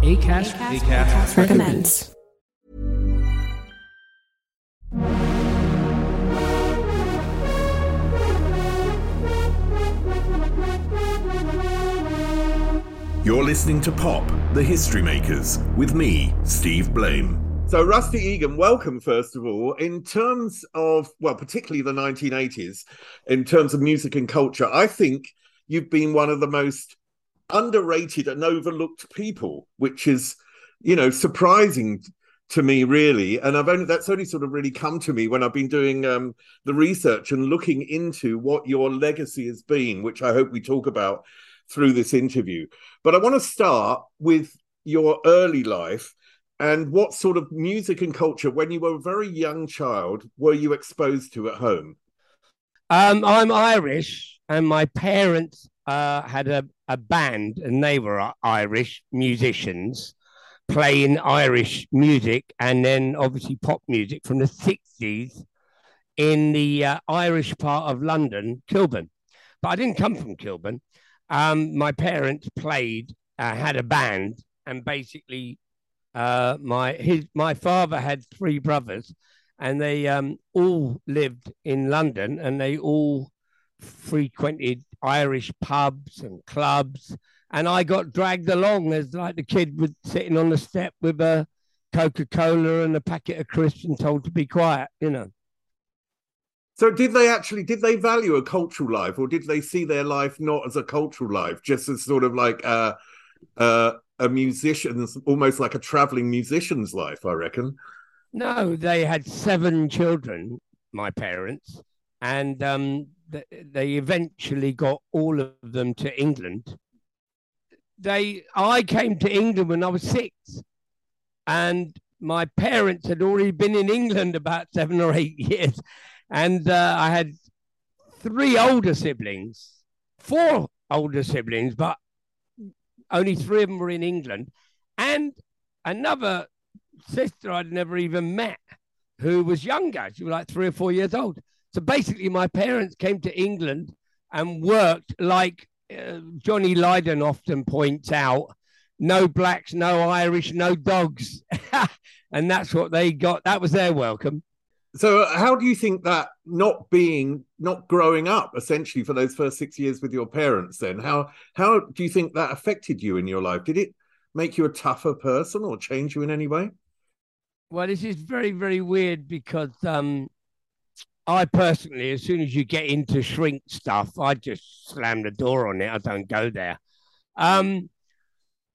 Acast, Acast, Acast recommends. You're listening to Pop, the History Makers, with me, Steve Blame. So, Rusty Egan, welcome, first of all. In terms of, well, particularly the 1980s, in terms of music and culture, I think you've been one of the most underrated and overlooked people, which is, you know, surprising to me really. And i've only that's only sort of really come to me when i've been doing um, the research and looking into what your legacy has been which i hope we talk about through this interview. But i want to start with your early life and what sort of music and culture when you were a very young child were you exposed to at home? Um, i'm irish and my parents uh, had a, a band, and they were Irish musicians playing Irish music and then obviously pop music from the 60s in the uh, Irish part of London, Kilburn. But I didn't come from Kilburn. Um, my parents played, uh, had a band, and basically, uh, my his my father had three brothers, and they um, all lived in London, and they all frequented Irish pubs and clubs, and I got dragged along as like the kid was sitting on the step with a Coca Cola and a packet of crisps and told to be quiet, you know. So did they actually did they value a cultural life, or did they see their life not as a cultural life, just as sort of like a a, a musician's, almost like a traveling musician's life? I reckon. No, they had seven children, my parents, and um, they eventually got all of them to England. They, I came to England when I was six, and my parents had already been in England about seven or eight years, and uh, I had three older siblings, four older siblings, but only three of them were in England, and another sister I'd never even met who was younger. She was like three or four years old. So basically, my parents came to England and worked like uh, Johnny Lydon often points out no blacks, no Irish, no dogs. and that's what they got. That was their welcome. So, how do you think that not being, not growing up essentially for those first six years with your parents, then, how, how do you think that affected you in your life? Did it make you a tougher person or change you in any way? Well, this is very, very weird because um, I personally, as soon as you get into shrink stuff, I just slam the door on it. I don't go there. Um,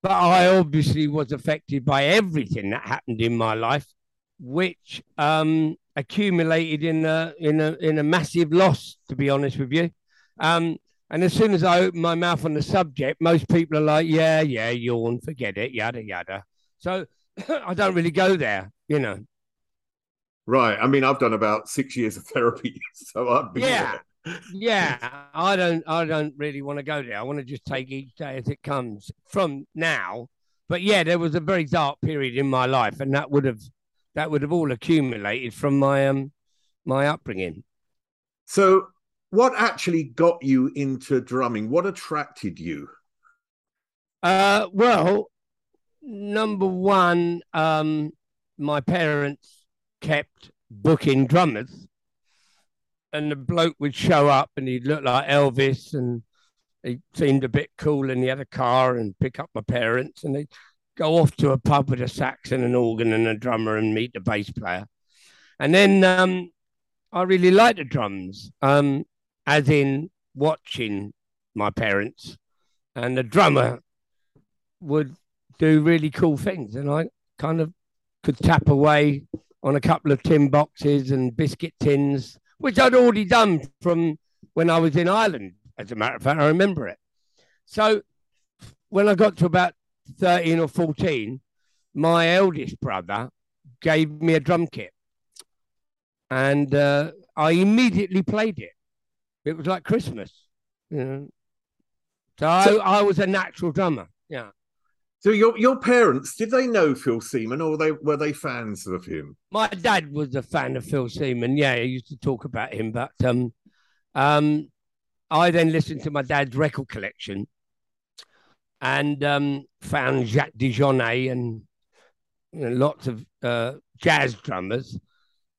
but I obviously was affected by everything that happened in my life, which um, accumulated in a in a in a massive loss. To be honest with you, um, and as soon as I open my mouth on the subject, most people are like, "Yeah, yeah, yawn, forget it, yada yada." So I don't really go there, you know. Right. I mean, I've done about six years of therapy, so I've been yeah. There. yeah, I don't. I don't really want to go there. I want to just take each day as it comes from now. But yeah, there was a very dark period in my life, and that would have that would have all accumulated from my um my upbringing. So, what actually got you into drumming? What attracted you? Uh, well, number one, um, my parents kept booking drummers, and the bloke would show up and he'd look like Elvis and he seemed a bit cool and he had a car and pick up my parents. And they go off to a pub with a sax and an organ and a drummer and meet the bass player. And then um, I really liked the drums, um, as in watching my parents, and the drummer would do really cool things, and I kind of could tap away on a couple of tin boxes and biscuit tins, which I'd already done from when I was in Ireland. As a matter of fact, I remember it. So when I got to about 13 or 14, my eldest brother gave me a drum kit. And uh, I immediately played it. It was like Christmas, you know. So, so I, I was a natural drummer. Yeah. So your your parents did they know Phil Seamen or they were they fans of him? My dad was a fan of Phil Seamen. Yeah, he used to talk about him. But um, um, I then listened to my dad's record collection and um, found Jack DeJohnette and you know, lots of uh, jazz drummers.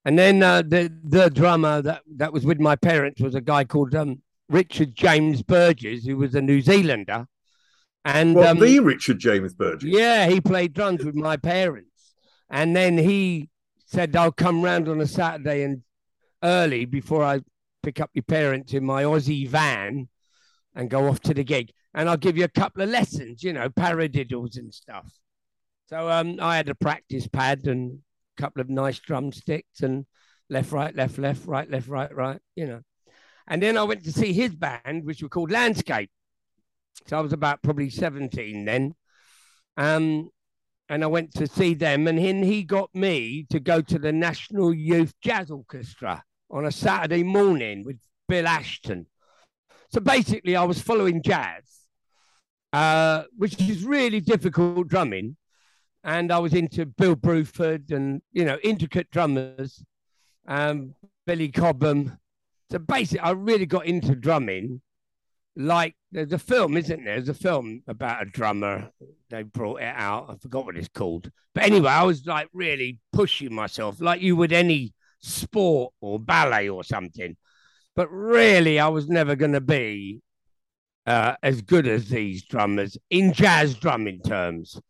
And then uh, the the drummer that, that was with my parents was a guy called um, Richard James Burgess, who was a New Zealander and well, um, the Richard James Burgess. Yeah, he played drums with my parents. And then he said, I'll come round on a Saturday and early before I pick up your parents in my Aussie van and go off to the gig. And I'll give you a couple of lessons, you know, paradiddles and stuff. So um, I had a practice pad and a couple of nice drumsticks and left, right, left, left, right, left, right, right, you know. And then I went to see his band, which were called Landscape. I was about probably 17 then. Um, and I went to see them, and then he got me to go to the National Youth Jazz Orchestra on a Saturday morning with Bill Ashton. So basically, I was following jazz, uh, which is really difficult drumming. And I was into Bill Bruford and, you know, intricate drummers, um, Billy Cobham. So basically, I really got into drumming like there's a film, isn't there? There's a film about a drummer. They brought it out. I forgot what it's called. But anyway, I was like really pushing myself, like you would any sport or ballet or something. But really, I was never going to be uh, as good as these drummers in jazz drumming terms.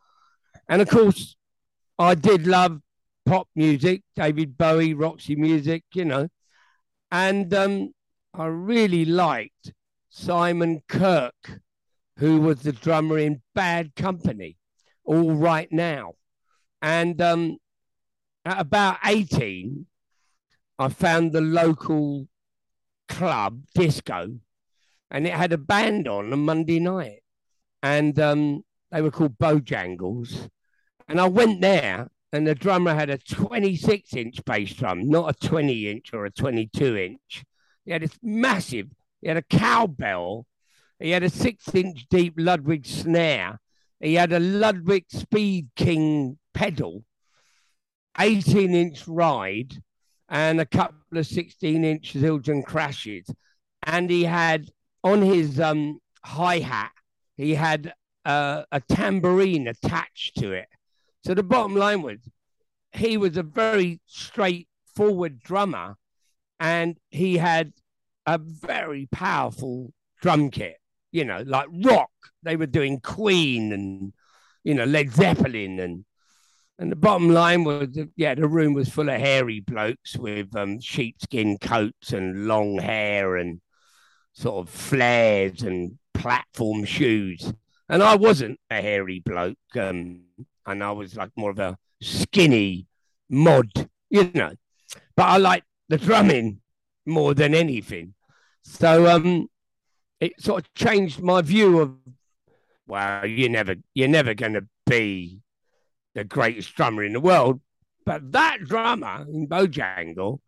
And of course, I did love pop music, David Bowie, Roxy music, you know. And um, I really liked Simon Kirk, who was the drummer in Bad Company, All Right Now. And um, at about 18, I found the local club, disco, and it had a band on a Monday night. And um, they were called Bojangles. And I went there, and the drummer had a 26 inch bass drum, not a 20 inch or a 22 inch. He had this massive he had a cowbell. He had a six inch deep Ludwig snare. He had a Ludwig Speed King pedal, 18 inch ride, and a couple of 16 inch Zildjian crashes. And he had on his um, hi hat, he had uh, a tambourine attached to it. So the bottom line was he was a very straightforward drummer and he had a very powerful drum kit, you know, like rock. They were doing Queen and, you know, Led Zeppelin. And, and the bottom line was, yeah, the room was full of hairy blokes with um, sheepskin coats and long hair and sort of flares and platform shoes. And I wasn't a hairy bloke. Um, and I was like more of a skinny mod, you know. But I liked the drumming more than anything. So um, it sort of changed my view of, well, you're never you're never going to be the greatest drummer in the world, but that drummer in Bojangle,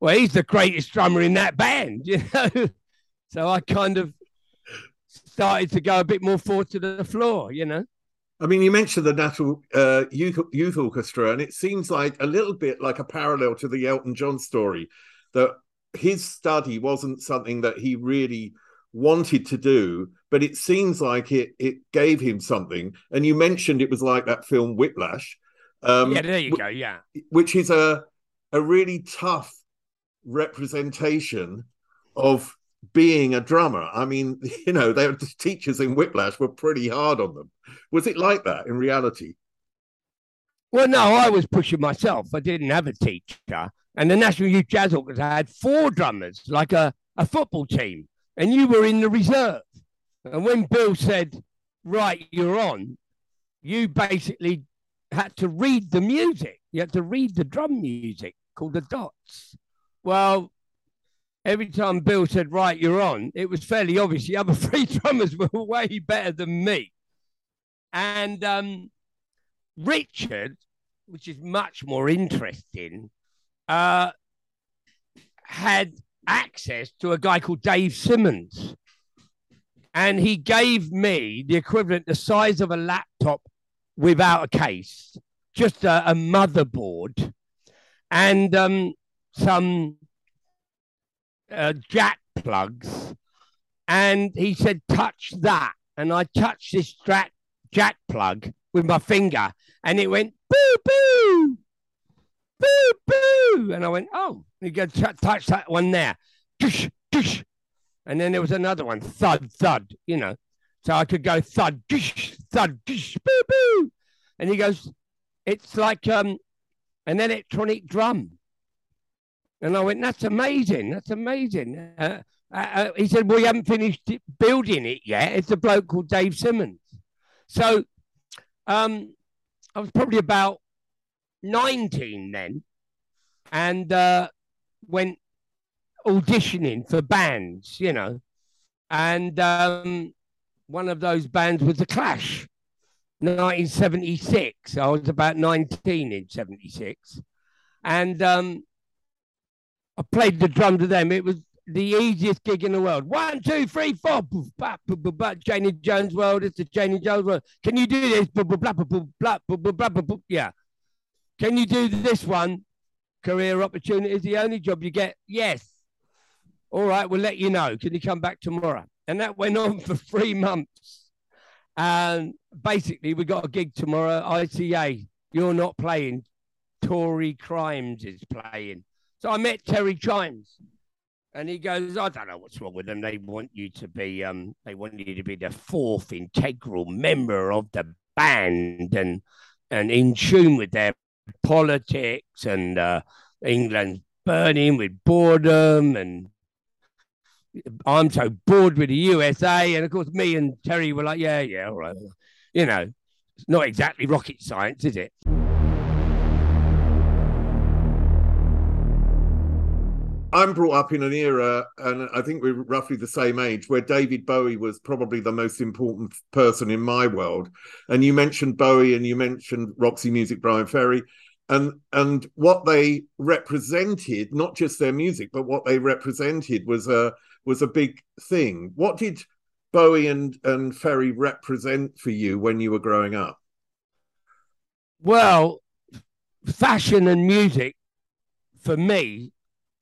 well, he's the greatest drummer in that band, you know. so I kind of started to go a bit more forward to the floor, you know. I mean, you mentioned the National uh, Youth, Youth Orchestra, and it seems like a little bit like a parallel to the Elton John story that his study wasn't something that he really wanted to do, but it seems like it it gave him something. And you mentioned it was like that film Whiplash. Um, yeah, there you w- go. Yeah, which is a a really tough representation of being a drummer. I mean, you know, their teachers in Whiplash were pretty hard on them. Was it like that in reality? Well, no, I was pushing myself. I didn't have a teacher. And the National Youth Jazz Orchestra had four drummers, like a, a football team, and you were in the reserve. And when Bill said, Right, you're on, you basically had to read the music. You had to read the drum music called the dots. Well, every time Bill said, Right, you're on, it was fairly obvious the other three drummers were way better than me. And um, Richard, which is much more interesting, uh, had access to a guy called Dave Simmons. And he gave me the equivalent, the size of a laptop without a case, just a, a motherboard and um, some uh, jack plugs. And he said, touch that. And I touched this jack, jack plug with my finger and it went boo, boo, boo, And I went, oh, you go t- touch that one there. Tush, tush. And then there was another one, thud, thud, you know. So I could go thud, tush, thud, tush, boo, boo. And he goes, it's like um, an electronic drum. And I went, that's amazing. That's amazing. Uh, uh, uh, he said, well, you haven't finished building it yet. It's a bloke called Dave Simmons. So um, I was probably about 19 then and uh, went auditioning for bands, you know. And um, one of those bands was The Clash, 1976. I was about 19 in 76. And um, I played the drum to them. It was the easiest gig in the world. One, two, three, four. Janie Jones world. It's the Janie Jones world. Can you do this? Yeah. Can you do this one? Career opportunity is the only job you get. Yes. All right, we'll let you know. Can you come back tomorrow? And that went on for three months. And basically, we got a gig tomorrow. ICA, you're not playing. Tory Crimes is playing. So I met Terry Chimes. And he goes, I don't know what's wrong with them. They want you to be, um, they want you to be the fourth integral member of the band and and in tune with their politics and uh, England's burning with boredom and I'm so bored with the USA. And of course, me and Terry were like, yeah, yeah, all right. You know, it's not exactly rocket science, is it? I'm brought up in an era, and I think we're roughly the same age, where David Bowie was probably the most important person in my world. And you mentioned Bowie, and you mentioned Roxy Music, Bryan Ferry, and and what they represented, not just their music, but what they represented was a was a big thing. What did Bowie and and Ferry represent for you when you were growing up? Well, fashion and music for me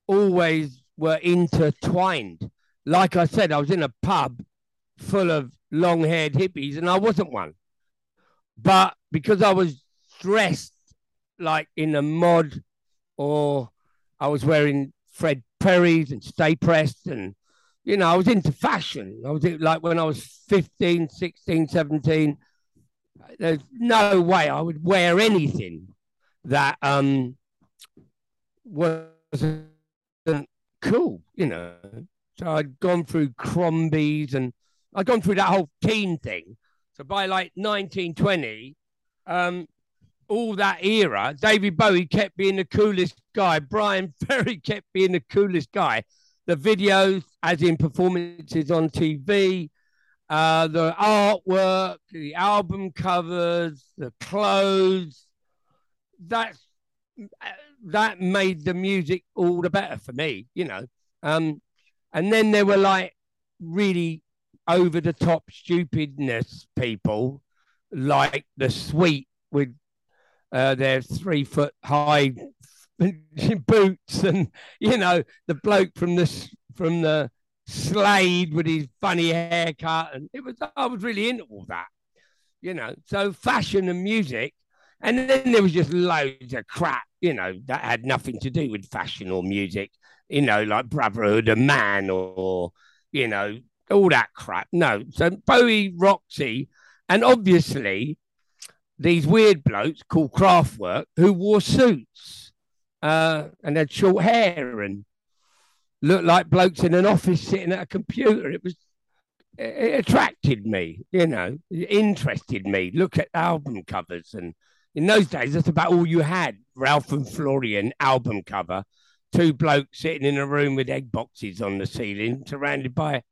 always were intertwined. Like I said, I was in a pub full of long haired hippies and I wasn't one. But because I was dressed like in a mod or I was wearing Fred Perry's and Stay Pressed and you know, I was into fashion. I was like when I was 15, 16, 17, there's no way I would wear anything that um was cool, you know. So I'd gone through Crombie's and I'd gone through that whole teen thing. So by like 1920, um, all that era, David Bowie kept being the coolest guy. Bryan Ferry kept being the coolest guy. The videos, as in performances on TV, uh, the artwork, the album covers, the clothes. That's that made the music all the better for me, you know. Um, and then there were like really over the top stupidness people, like the Sweet with uh, their three foot high boots, and you know the bloke from the from the Slade with his funny haircut, and it was I was really into all that, you know. So fashion and music, and then there was just loads of crap you know, that had nothing to do with fashion or music, you know, like Brotherhood of Man or, you know, all that crap. No. So Bowie, Roxy, and obviously these weird blokes called Kraftwerk who wore suits uh, and had short hair and looked like blokes in an office sitting at a computer. It was it attracted me, you know, it interested me. Look at album covers, and in those days, that's about all you had. Ralph and Florian album cover, two blokes sitting in a room with egg boxes on the ceiling, surrounded by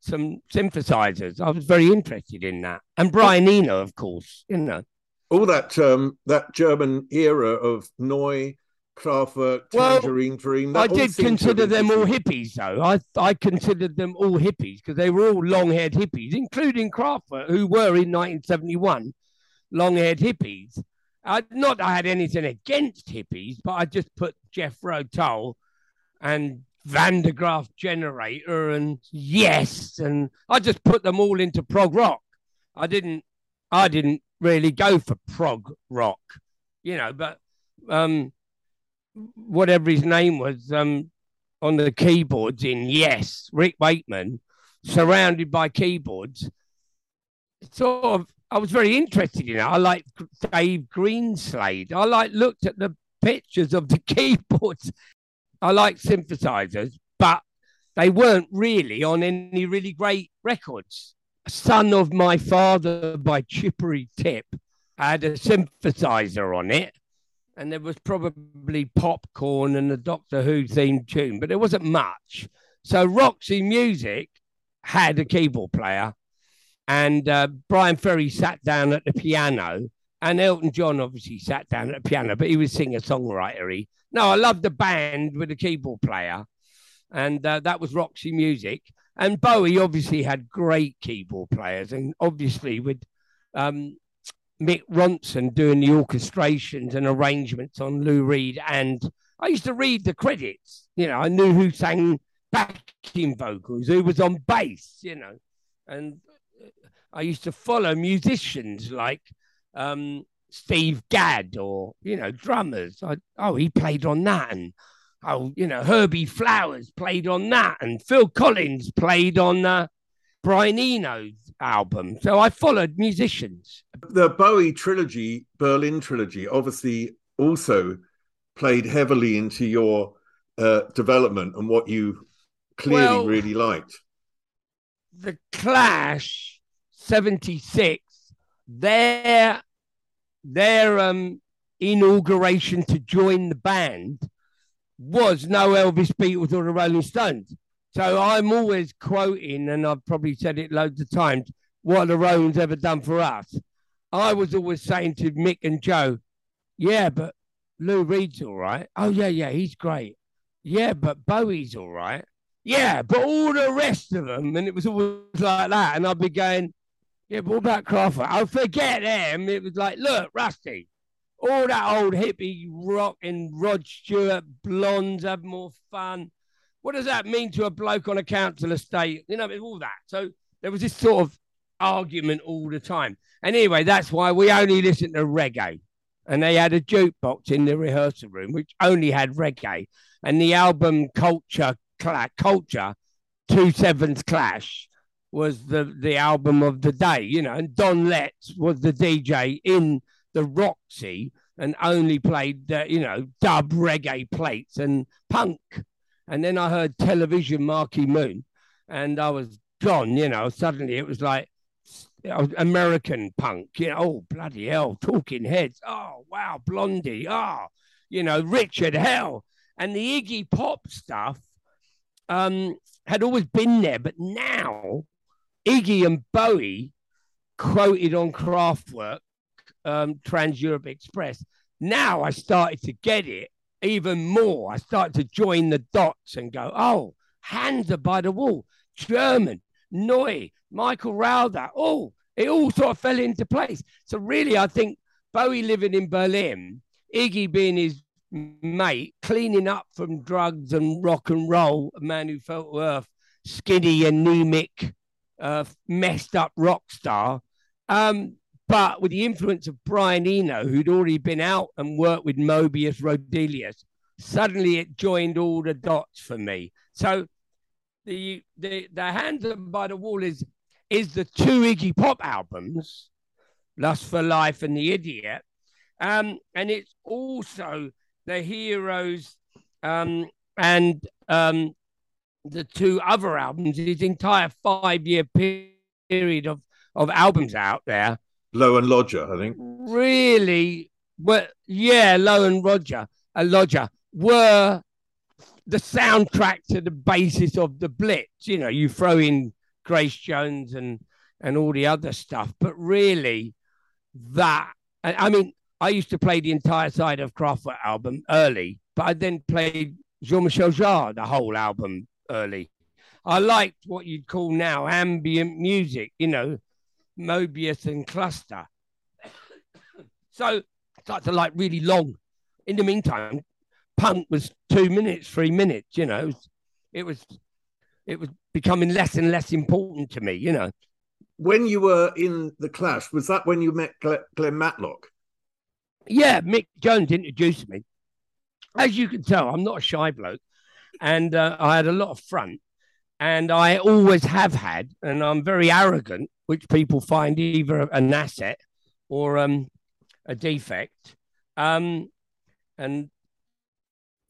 some synthesizers. I was very interested in that, and Brian Eno, of course, you know. All that um, that German era of Neu, Kraftwerk, Tangerine well, Dream. I did consider them all hippies, though. I I considered them all hippies because they were all long-haired hippies, including Kraftwerk, who were in 1971 long-haired hippies. I, not I had anything against hippies, but I just put Jethro Tull and Van der Graaf Generator and Yes, and I just put them all into prog rock. I didn't, I didn't really go for prog rock, you know, but um, whatever his name was um, on the keyboards in Yes, Rick Wakeman, surrounded by keyboards, sort of I was very interested in it. I like Dave Greenslade. I like looked at the pictures of the keyboards. I like synthesizers, but they weren't really on any really great records. Son of My Father by Chicory Tip had a synthesizer on it, and there was probably popcorn and a Doctor Who theme tune, but there wasn't much. So Roxy Music had a keyboard player and uh, Bryan Ferry sat down at the piano, and Elton John obviously sat down at the piano, but he was singer songwriter. No, I loved the band with the keyboard player, and uh, that was Roxy Music. And Bowie obviously had great keyboard players, and obviously with um, Mick Ronson doing the orchestrations and arrangements on Lou Reed. And I used to read the credits. You know, I knew who sang backing vocals, who was on bass. You know, and I used to follow musicians like um, Steve Gadd or, you know, drummers. I, oh, he played on that. And, oh, you know, Herbie Flowers played on that. And Phil Collins played on uh, Brian Eno's album. So I followed musicians. The Bowie trilogy, Berlin trilogy, obviously also played heavily into your uh, development and what you clearly well, really liked. The Clash 76, their their um, inauguration to join the band was no Elvis Beatles or the Rolling Stones. So I'm always quoting, and I've probably said it loads of times, what the Rolling ever done for us. I was always saying to Mick and Joe, yeah, but Lou Reed's all right. Oh, yeah, yeah, he's great. Yeah, but Bowie's all right. Yeah, but all the rest of them, and it was always like that. And I'd be going, yeah, what about Kraftwerk? I'll oh, forget them. It was like, look, Rusty, all that old hippie rock and Rod Stewart, blondes have more fun. What does that mean to a bloke on a council estate? You know, all that. So there was this sort of argument all the time. And anyway, that's why we only listened to reggae. And they had a jukebox in the rehearsal room, which only had reggae. And the album Culture, Culture, Two Sevens Clash was the the album of the day, you know, and Don Letts was the DJ in the Roxy and only played uh, you know dub reggae plates and punk. And then I heard television Marquee Moon, and I was gone. You know, suddenly it was like American punk. You know, oh bloody hell, Talking Heads. Oh wow, Blondie. Oh, you know, Richard Hell, and the Iggy Pop stuff um, had always been there, but now Iggy and Bowie quoted on Kraftwerk, um, Trans Europe Express. Now I started to get it even more. I started to join the dots and go, oh, Hansa by the wall, German, Neu, Michael Rother. Oh, it all sort of fell into place. So really, I think Bowie living in Berlin, Iggy being his mate, cleaning up from drugs and rock and roll, a man who felt earth, skinny, anemic, uh, messed up rock star. Um, but with the influence of Brian Eno, who'd already been out and worked with Moebius Roedelius, suddenly it joined all the dots for me. So the the the Hansa by the Wall is is the two Iggy Pop albums Lust for Life and The Idiot. Um, and it's also the heroes um, and um, the two other albums, his entire five year period of, of albums out there. Low and Lodger, I think. Really, well, yeah, Low and Roger, uh, Lodger were the soundtrack to the basis of the Blitz. You know, you throw in Grace Jones and and all the other stuff, but really, that I mean, I used to play the entire side of Kraftwerk album early, but I then played Jean-Michel Jarre the whole album early. I liked what you'd call now ambient music, you know, Mobius and Cluster. so started to like really long. In the meantime, punk was two minutes, three minutes, you know. It was it was becoming less and less important to me, you know. When you were in the Clash, was that when you met Glenn Matlock? Yeah, Mick Jones introduced me. As you can tell, I'm not a shy bloke, and uh, I had a lot of front, and I always have had, and I'm very arrogant, which people find either an asset or um, a defect. Um, and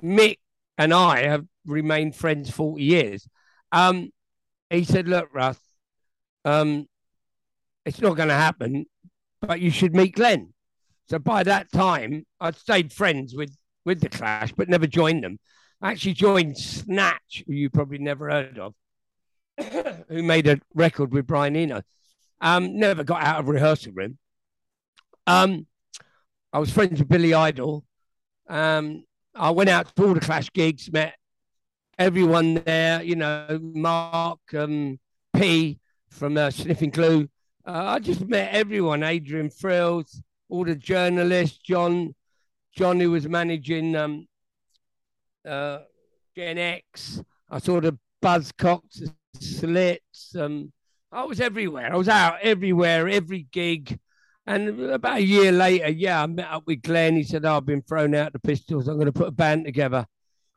Mick and I have remained friends 40 years. Um, he said, Look, Russ, um, it's not going to happen, but you should meet Glenn. So by that time, I'd stayed friends with, with the Clash, but never joined them. Actually joined Snatch, who you probably never heard of, who made a record with Brian Eno. Um, never got out of rehearsal room. Um, I was friends with Billy Idol. Um, I went out to all the Clash gigs, met everyone there, you know, Mark, um, P from uh, Sniffing Glue. Uh, I just met everyone, Adrian Thrills, all the journalists, John, John who was managing um, uh, Gen X. I saw the Buzzcocks, the Slits. Um, I was everywhere. I was out everywhere, every gig. And about a year later, yeah, I met up with Glenn. He said, oh, I've been thrown out the Pistols. I'm going to put a band together.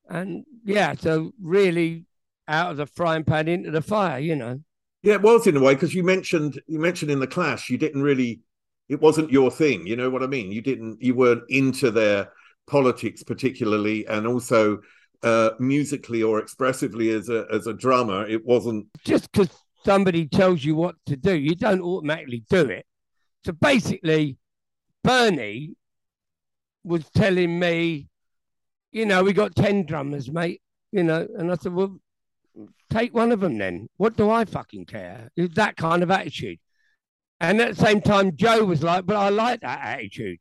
And yeah, so really out of the frying pan into the fire, you know. Yeah, it was in a way because you mentioned you mentioned in the Clash you didn't really, it wasn't your thing. You know what I mean? You didn't, you weren't into their politics particularly, and also uh, musically or expressively as a as a drummer, it wasn't just because somebody tells you what to do, you don't automatically do it. So basically, Bernie was telling me, you know, we got 10 drummers, mate, you know, and I said, well, take one of them then. What do I fucking care? It's that kind of attitude. And at the same time, Joe was like, but I like that attitude.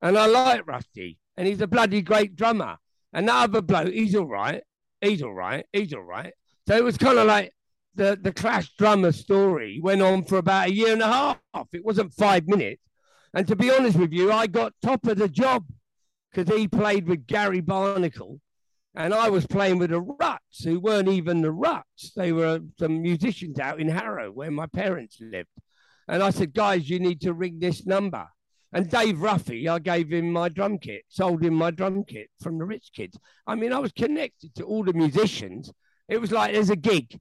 And I like Rusty. And he's a bloody great drummer. And that other bloke, he's all right. He's all right. He's all right. So it was kind of like, the, the Clash drummer story went on for about a year and a half. It wasn't five minutes. And to be honest with you, I got top of the job because he played with Gary Barnacle and I was playing with the Ruts, who weren't even the Ruts. They were some musicians out in Harrow where my parents lived. And I said, guys, you need to ring this number. And Dave Ruffy, I gave him my drum kit, sold him my drum kit from the Rich Kids. I mean, I was connected to all the musicians. It was like there's a gig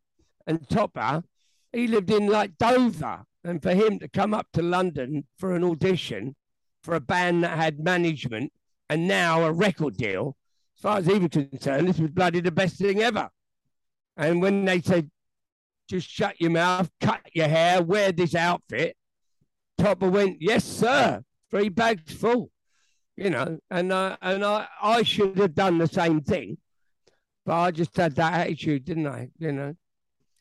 and Topper, he lived in like Dover. And for him to come up to London for an audition for a band that had management and now a record deal, as far as he was concerned, this was bloody the best thing ever. And when they said, just shut your mouth, cut your hair, wear this outfit, Topper went, yes, sir, three bags full, you know. And, I, and I, I should have done the same thing, but I just had that attitude, didn't I? You know.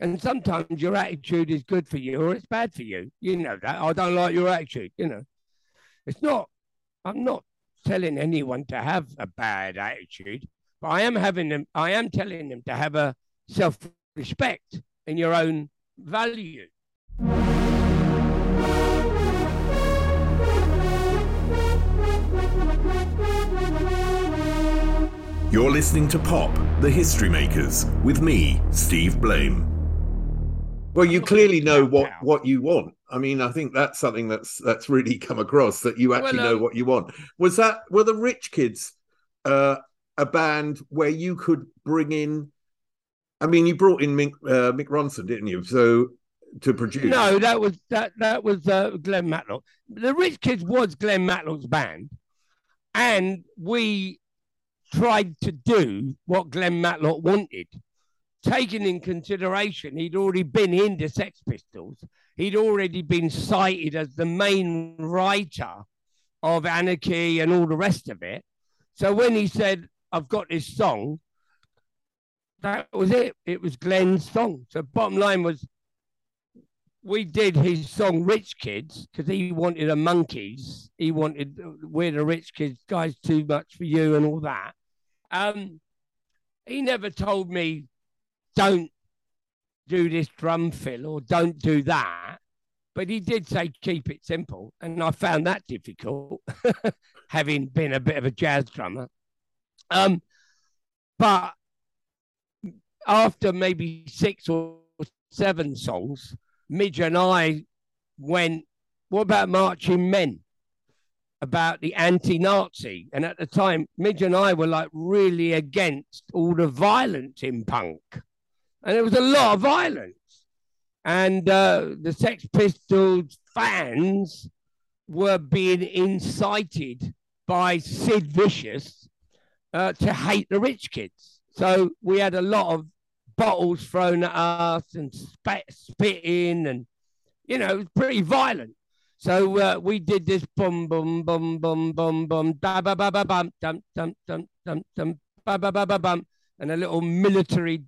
And sometimes your attitude is good for you or it's bad for you. You know that. I don't like your attitude, you know. It's not, I'm not telling anyone to have a bad attitude, but I am having them, I am telling them to have a self respect in your own value. You're listening to Pop, the History Makers, with me, Steve Blame. Well, you clearly know what what you want. I mean, I think that's something that's that's really come across that you actually well, um, know what you want. Was that were the Rich Kids uh, a band where you could bring in? I mean, you brought in Mick, uh, Mick Ronson, didn't you? So to produce. No, that was that that was uh, Glenn Matlock. The Rich Kids was Glenn Matlock's band, and we tried to do what Glenn Matlock wanted, taking in consideration he'd already been in the Sex Pistols. He'd already been cited as the main writer of Anarchy and all the rest of it. So when he said, "I've got this song," that was it. It was Glenn's song. So bottom line was we did his song Rich Kids because he wanted a monkeys. He wanted we're the rich kids, guys, too much for you and all that. Um, he never told me don't do this drum fill or don't do that. But he did say keep it simple. And I found that difficult, having been a bit of a jazz drummer. Um, but after maybe six or seven songs, Midge and I went, What about Marching Men? About the anti Nazi. And at the time, Midge and I were like really against all the violence in punk. And there was a lot of violence. And uh, the Sex Pistols fans were being incited by Sid Vicious uh, to hate the rich kids. So we had a lot of bottles thrown at us and spat, spitting, and you know, it was pretty violent. So uh, we did this boom, boom, boom, boom, boom, boom, da ba ba ba bum, dum, dum, dum, dum, dum, ba ba ba ba bum, and a little military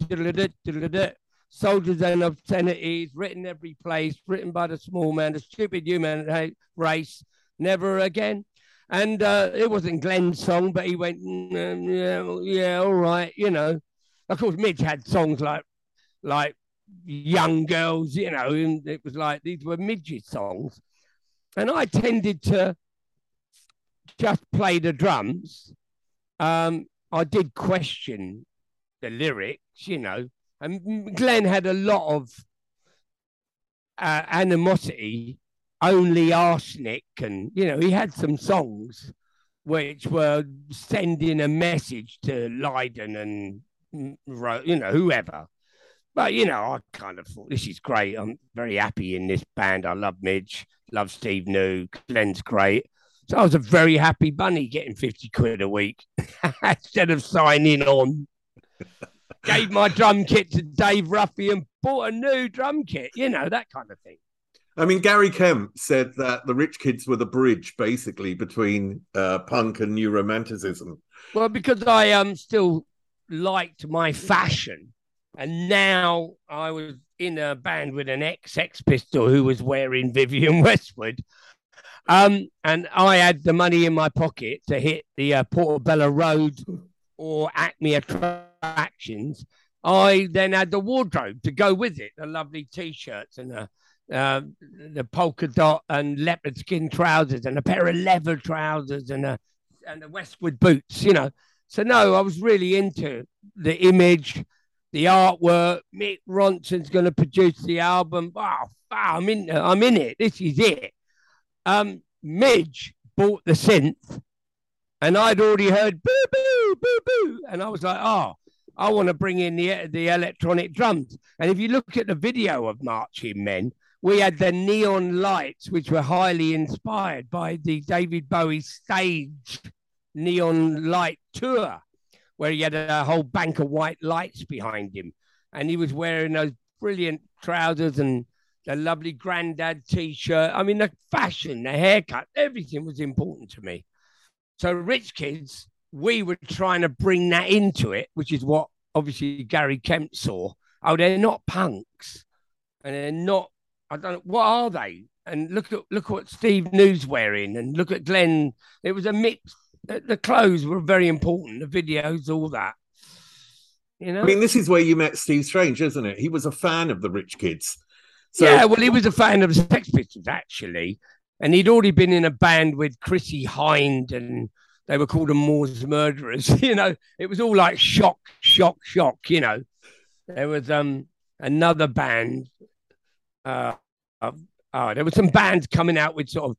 soldiers and obscenities written every place, written by the small man, the stupid human race, never again. And uh, it wasn't Glenn's song, but he went, mm, yeah, yeah, all right, you know. Of course, Midge had songs like like Young Girls, you know, and it was like these were Midge's songs. And I tended to just play the drums. Um, I did question the lyrics, you know, and Glenn had a lot of uh, animosity, only arsenic, and you know, he had some songs which were sending a message to Lydon and you know, whoever. But you know, I kind of thought this is great. I'm very happy in this band. I love Midge, love Steve New, Glenn's great. So I was a very happy bunny getting 50 quid a week instead of signing on. Gave my drum kit to Dave Ruffy and bought a new drum kit, you know, that kind of thing. I mean, Gary Kemp said that the rich kids were the bridge basically between uh, punk and new romanticism. Well, because I um still liked my fashion. And now I was in a band with an ex Sex Pistol who was wearing Vivienne Westwood. Um, and I had the money in my pocket to hit the uh, Portobello Road or Acme attractions. I then had the wardrobe to go with it the lovely t shirts and the, uh, the polka dot and leopard skin trousers and a pair of leather trousers and a, and the Westwood boots, you know. So no, I was really into the image, the artwork. Mick Ronson's going to produce the album. Wow, wow, I'm in. I'm in it. This is it. Um, Midge bought the synth, and I'd already heard boo boo boo boo, and I was like, oh, I want to bring in the the electronic drums. And if you look at the video of Marching Men, we had the neon lights, which were highly inspired by the David Bowie stage neon light tour where he had a whole bank of white lights behind him. And he was wearing those brilliant trousers and the lovely granddad t shirt. I mean, the fashion, the haircut, everything was important to me. So, Rich Kids, we were trying to bring that into it, which is what obviously Gary Kemp saw. Oh, they're not punks. And they're not, I don't know, what are they? And look at look what Steve New's wearing, and look at Glenn. It was a mix the, the clothes were very important, the videos, all that. You know? I mean, this is where you met Steve Strange, isn't it? He was a fan of the Rich Kids. So... Yeah, well, he was a fan of the Sex Pistols, actually. And he'd already been in a band with Chrissie Hynde, and they were called the Moors Murderers. you know, it was all like shock, shock, shock, you know. There was um another band. Uh, uh, oh, there were some bands coming out with sort of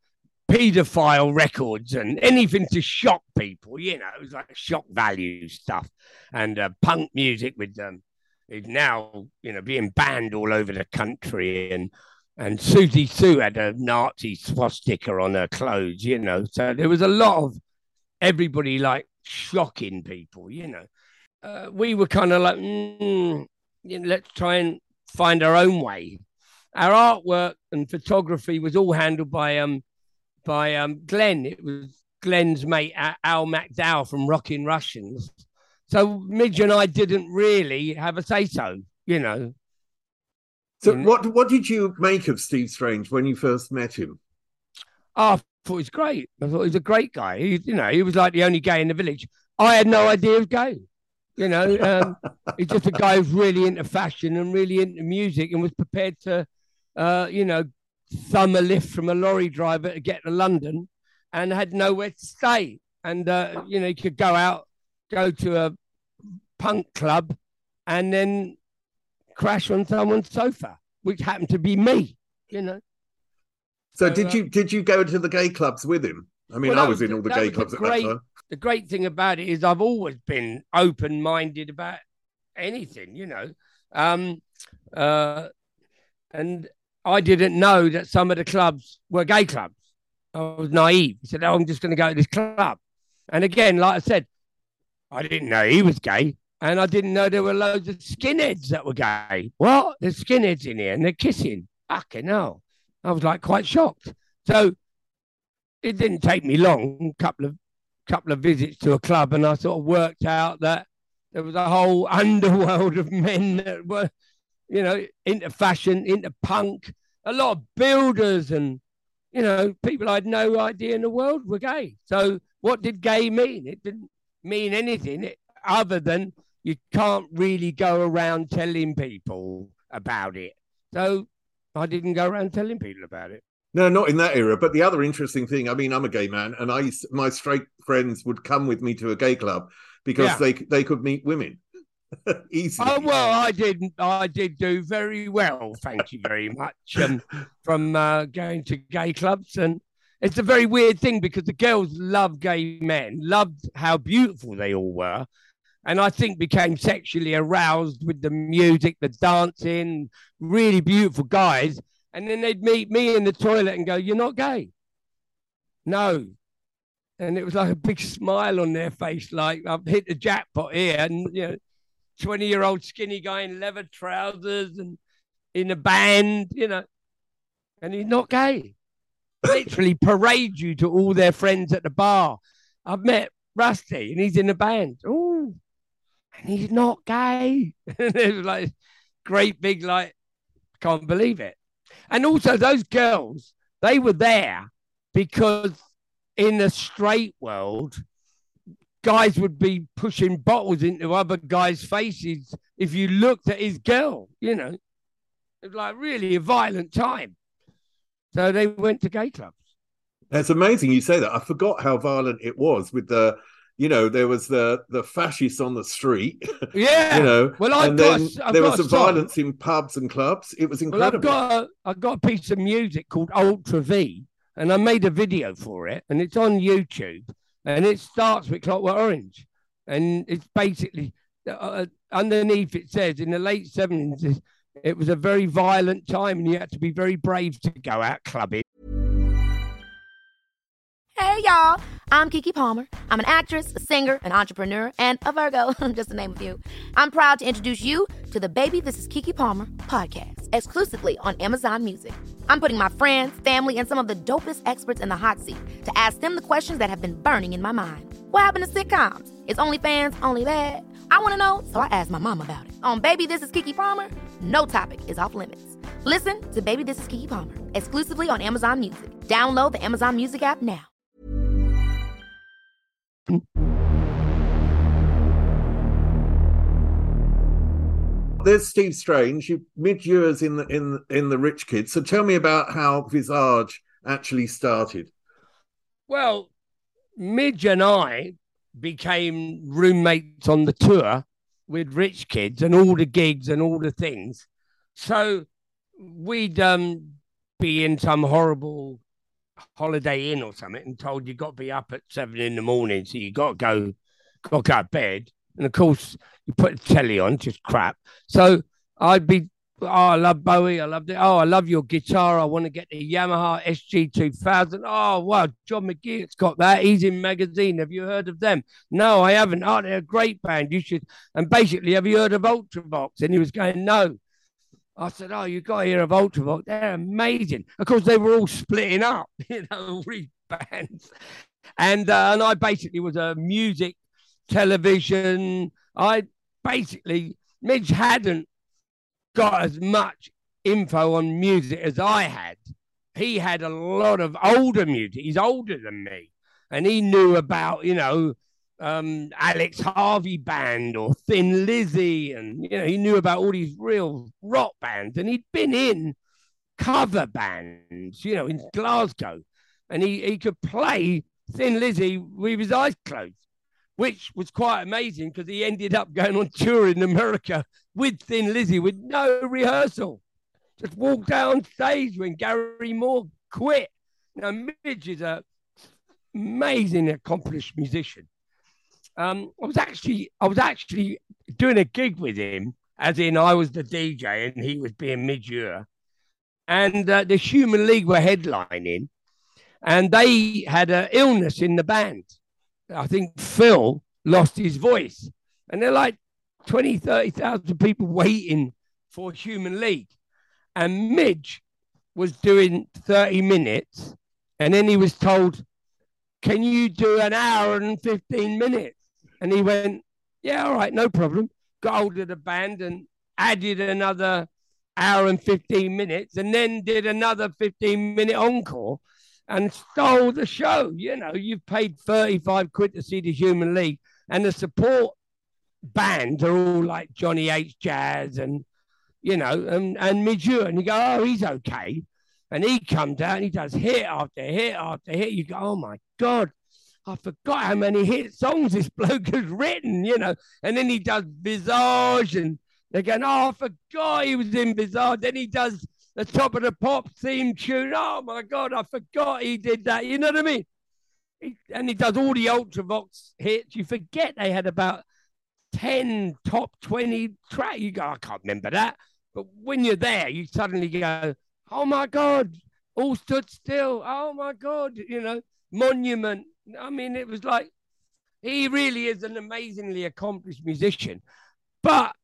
paedophile records and anything to shock people, you know, it was like shock value stuff and uh, punk music with them is now, you know, being banned all over the country. And and Siouxsie Sioux had a Nazi swastika on her clothes, you know. So there was a lot of everybody like shocking people, you know. Uh, we were kind of like, mm, you know, let's try and find our own way. Our artwork and photography was all handled by um by um Glenn. It was Glenn's mate Al McDowell from Rockin' Russians. So Midge and I didn't really have a say so, you know. So what what did you make of Steve Strange when you first met him? Oh, I thought he was great. I thought he was a great guy. He, you know, he was like the only gay in the village. I had no idea he was gay. You know, um, he's just a guy who's really into fashion and really into music and was prepared to, uh, you know, thumb a lift from a lorry driver to get to London and had nowhere to stay. And, uh, you know, he could go out, go to a punk club and then crash on someone's sofa, which happened to be me, you know. So, so did uh, you did you go to the gay clubs with him? I mean, well, I was, was in all the gay clubs great, at that time. The great thing about it is I've always been open minded about anything, you know. Um, uh, and I didn't know that some of the clubs were gay clubs. I was naive. He said, "Oh, I'm just going to go to this club." And again, like I said, I didn't know he was gay. And I didn't know there were loads of skinheads that were gay. What? There's skinheads in here and they're kissing. Fucking hell. I was like quite shocked. So it didn't take me long, couple of couple of visits to a club, and I sort of worked out that there was a whole underworld of men that were, you know, into fashion, into punk, a lot of builders and, you know, people I had no idea in the world were gay. So what did gay mean? It didn't mean anything other than you can't really go around telling people about it. So I didn't go around telling people about it. No, not in that era. But the other interesting thing, I mean, I'm a gay man, and I my straight friends would come with me to a gay club because yeah. they they could meet women easily. Oh well, I did I did do very well, thank you very much, um, from uh, going to gay clubs, and it's a very weird thing because the girls love gay men, loved how beautiful they all were, and I think became sexually aroused with the music, the dancing, really beautiful guys. And then they'd meet me in the toilet and go, You're not gay. No. And it was like a big smile on their face, like I've hit the jackpot here. And, you know, 20 year old skinny guy in leather trousers and in a band, you know, and he's not gay. Literally parade you to all their friends at the bar. I've met Rusty and he's in a band. Oh, and he's not gay. it was like great big like can't believe it. And also those girls, they were there because in the straight world, guys would be pushing bottles into other guys' faces if you looked at his girl, you know. It was like really a violent time. So they went to gay clubs. That's amazing you say that. I forgot how violent it was with the you know, there was the the fascists on the street. Yeah, you know. Well, I've and got, then I've there was some violence in pubs and clubs. It was incredible. Well, I've got a, I've got a piece of music called Ultra V, and I made a video for it, and it's on YouTube, and it starts with Clockwork Orange, and it's basically uh, uh underneath it says in the late seventies. It was a very violent time, and you had to be very brave to go out clubbing. Hey, y'all. I'm Keke Palmer. I'm an actress, a singer, an entrepreneur, and a Virgo, I'm just to name a few. I'm proud to introduce you to the Baby This Is Keke Palmer podcast, exclusively on Amazon Music. I'm putting my friends, family, and some of the dopest experts in the hot seat to ask them the questions that have been burning in my mind. What happened to sitcoms? Is OnlyFans only that? I want to know, so I asked my mom about it. On Baby This Is Keke Palmer, no topic is off limits. Listen to Baby This Is Keke Palmer exclusively on Amazon Music. Download the Amazon Music app now. There's Steve Strange. You mid years in the in in the Rich Kids. So tell me about how Visage actually started. Well, Midge and I became roommates on the tour with Rich Kids and all the gigs and all the things. So we'd um, be in some horrible Holiday Inn or something and told you got to be up at seven in the morning, so you got to go, got to go to bed. And of course, you put the telly on, just crap. So I'd be, oh, I love Bowie. I love it. Oh, I love your guitar. I want to get the Yamaha SG2000. Oh, wow. John McGeoch's got that. He's in magazine. Have you heard of them? No, I haven't. Aren't oh, they're a great band. You should. And basically, have you heard of Ultravox? And he was going, no. I said, "Oh, you got to hear of Ultravox. They're amazing." Of course, they were all splitting up, you know, all these bands, and uh, and I basically was a music, television. I basically Midge hadn't got as much info on music as I had. He had a lot of older music. He's older than me, and he knew about you know um, Alex Harvey band or Thin Lizzy, and you know he knew about all these real rock bands, and he'd been in cover bands, you know, in Glasgow, and he he could play Thin Lizzy with his eyes closed, which was quite amazing because he ended up going on tour in America with Thin Lizzy with no rehearsal, just walked down stage when Gary Moore quit. Now Midge is a amazing accomplished musician um, I was actually I was actually doing a gig with him, as in I was the DJ and he was being Midge and uh, the Human League were headlining, and they had an illness in the band. I think Phil lost his voice, and they're like 20, 30,000 people waiting for Human League, and Midge was doing 30 minutes, and then he was told, "Can you do an hour and 15 minutes?" And he went, Yeah, all right, no problem. Got hold of the band and added another hour and 15 minutes and then did another 15 minute encore and stole the show. You know, you've paid 35 quid to see the Human League and the support bands are all like Johnny H. Jazz and, you know, and, and Midge And you go, oh, he's okay. And he comes out and he does hit after hit after hit. You go, oh my God, I forgot how many hit songs this bloke has written, you know. And then he does Visage, and they're going, oh, I forgot he was in Visage. Then he does the top of the pop theme tune. Oh my God, I forgot he did that. You know what I mean? He, and he does all the Ultravox hits. You forget they had about 10 top 20 track. You go, I can't remember that. But when you're there, you suddenly go, oh my God, all stood still. Oh my God, you know, monument. I mean, it was like he really is an amazingly accomplished musician, but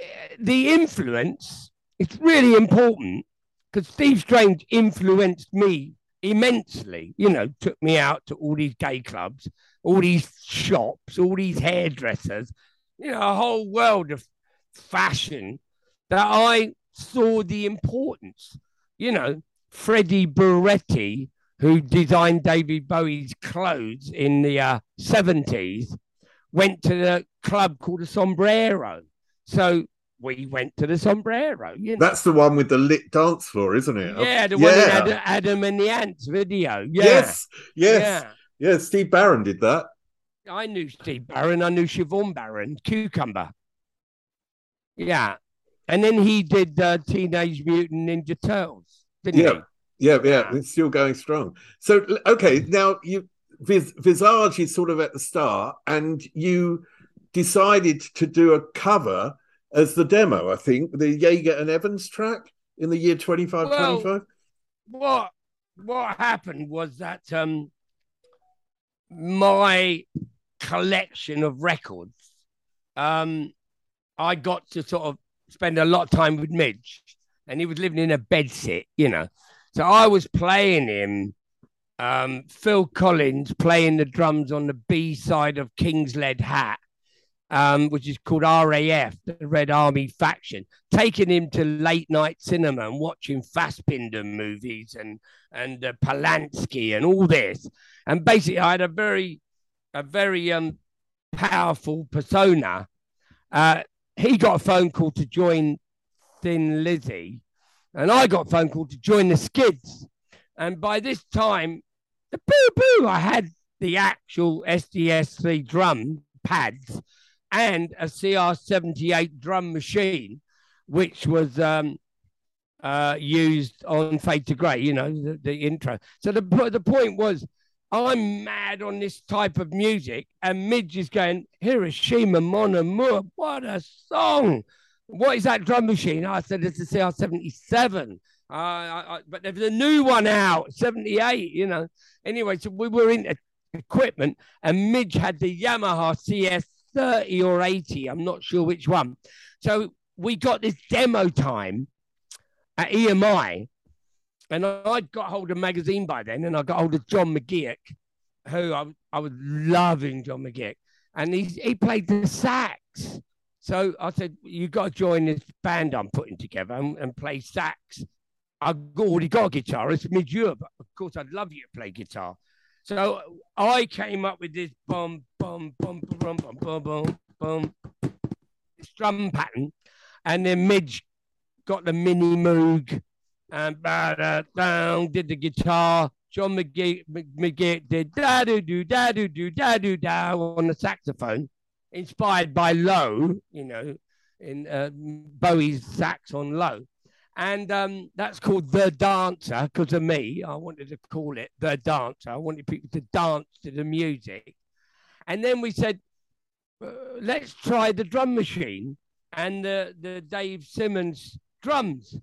eh, the influence it's really important because Steve Strange influenced me immensely. You know, took me out to all these gay clubs, all these shops, all these hairdressers. You know, a whole world of fashion that I saw the importance. You know, Freddie Burretti who designed David Bowie's clothes in the uh, 70s, went to the club called the Sombrero. So we went to the Sombrero. You know? That's the one with the lit dance floor, isn't it? Yeah, the one yeah. in Adam and the Ants video. Yeah. Yes, yes. Yeah. yeah, Steve Barron did that. I knew Steve Barron. I knew Siobhan Barron, Cucumber. Yeah. And then he did uh, Teenage Mutant Ninja Turtles, didn't yeah. he? Yeah, yeah, it's still going strong. So, okay, now you Vis- Visage is sort of at the start, and you decided to do a cover as the demo. I think the Zager and Evans track in the year twenty five twenty five. What what happened was that um my collection of records, um, I got to sort of spend a lot of time with Midge, and he was living in a bedsit, you know. So I was playing him, um, Phil Collins playing the drums on the B side of King's Lead Hat, um, which is called RAF, the Red Army faction, taking him to late night cinema and watching Fassbinder movies and and uh, Polanski and all this. And basically, I had a very a very um, powerful persona. Uh, he got a phone call to join Thin Lizzy and I got a phone call to join the skids. And by this time, the boo boo, I had the actual SDS3 drum pads and a CR78 drum machine, which was um, uh, used on Fade to Grey, you know, the, the intro. So the, the point was, I'm mad on this type of music. And Midge is going, Hiroshima Mon Amour, what a song. What is that drum machine? I said, it's a CR77. Uh, I, I, but there's a new one out, 78, you know. Anyway, so we were in equipment and Midge had the Yamaha CS 30 or 80. I'm not sure which one. So we got this demo time at EMI. And I'd got hold of magazine by then, and I got hold of John McGeoch, who I, I was loving John McGeoch. And he, he played the sax. So I said, You've got to join this band I'm putting together and, and play sax. I've already got a guitar. It's Midge Ure. Of course, I'd love you to play guitar. So I came up with this bum, bum, bum, bum, bum, bum, bum, bum strum pattern. And then Midge got the mini moog and down did the guitar. John McGee, McGee did da do do da do do da do da on the saxophone inspired by Low, you know, in uh, Bowie's sax on Low. And um, that's called The Dancer because of me. I wanted to call it The Dancer. I wanted people to dance to the music. And then we said, uh, let's try the drum machine and the, the Dave Simmons drums.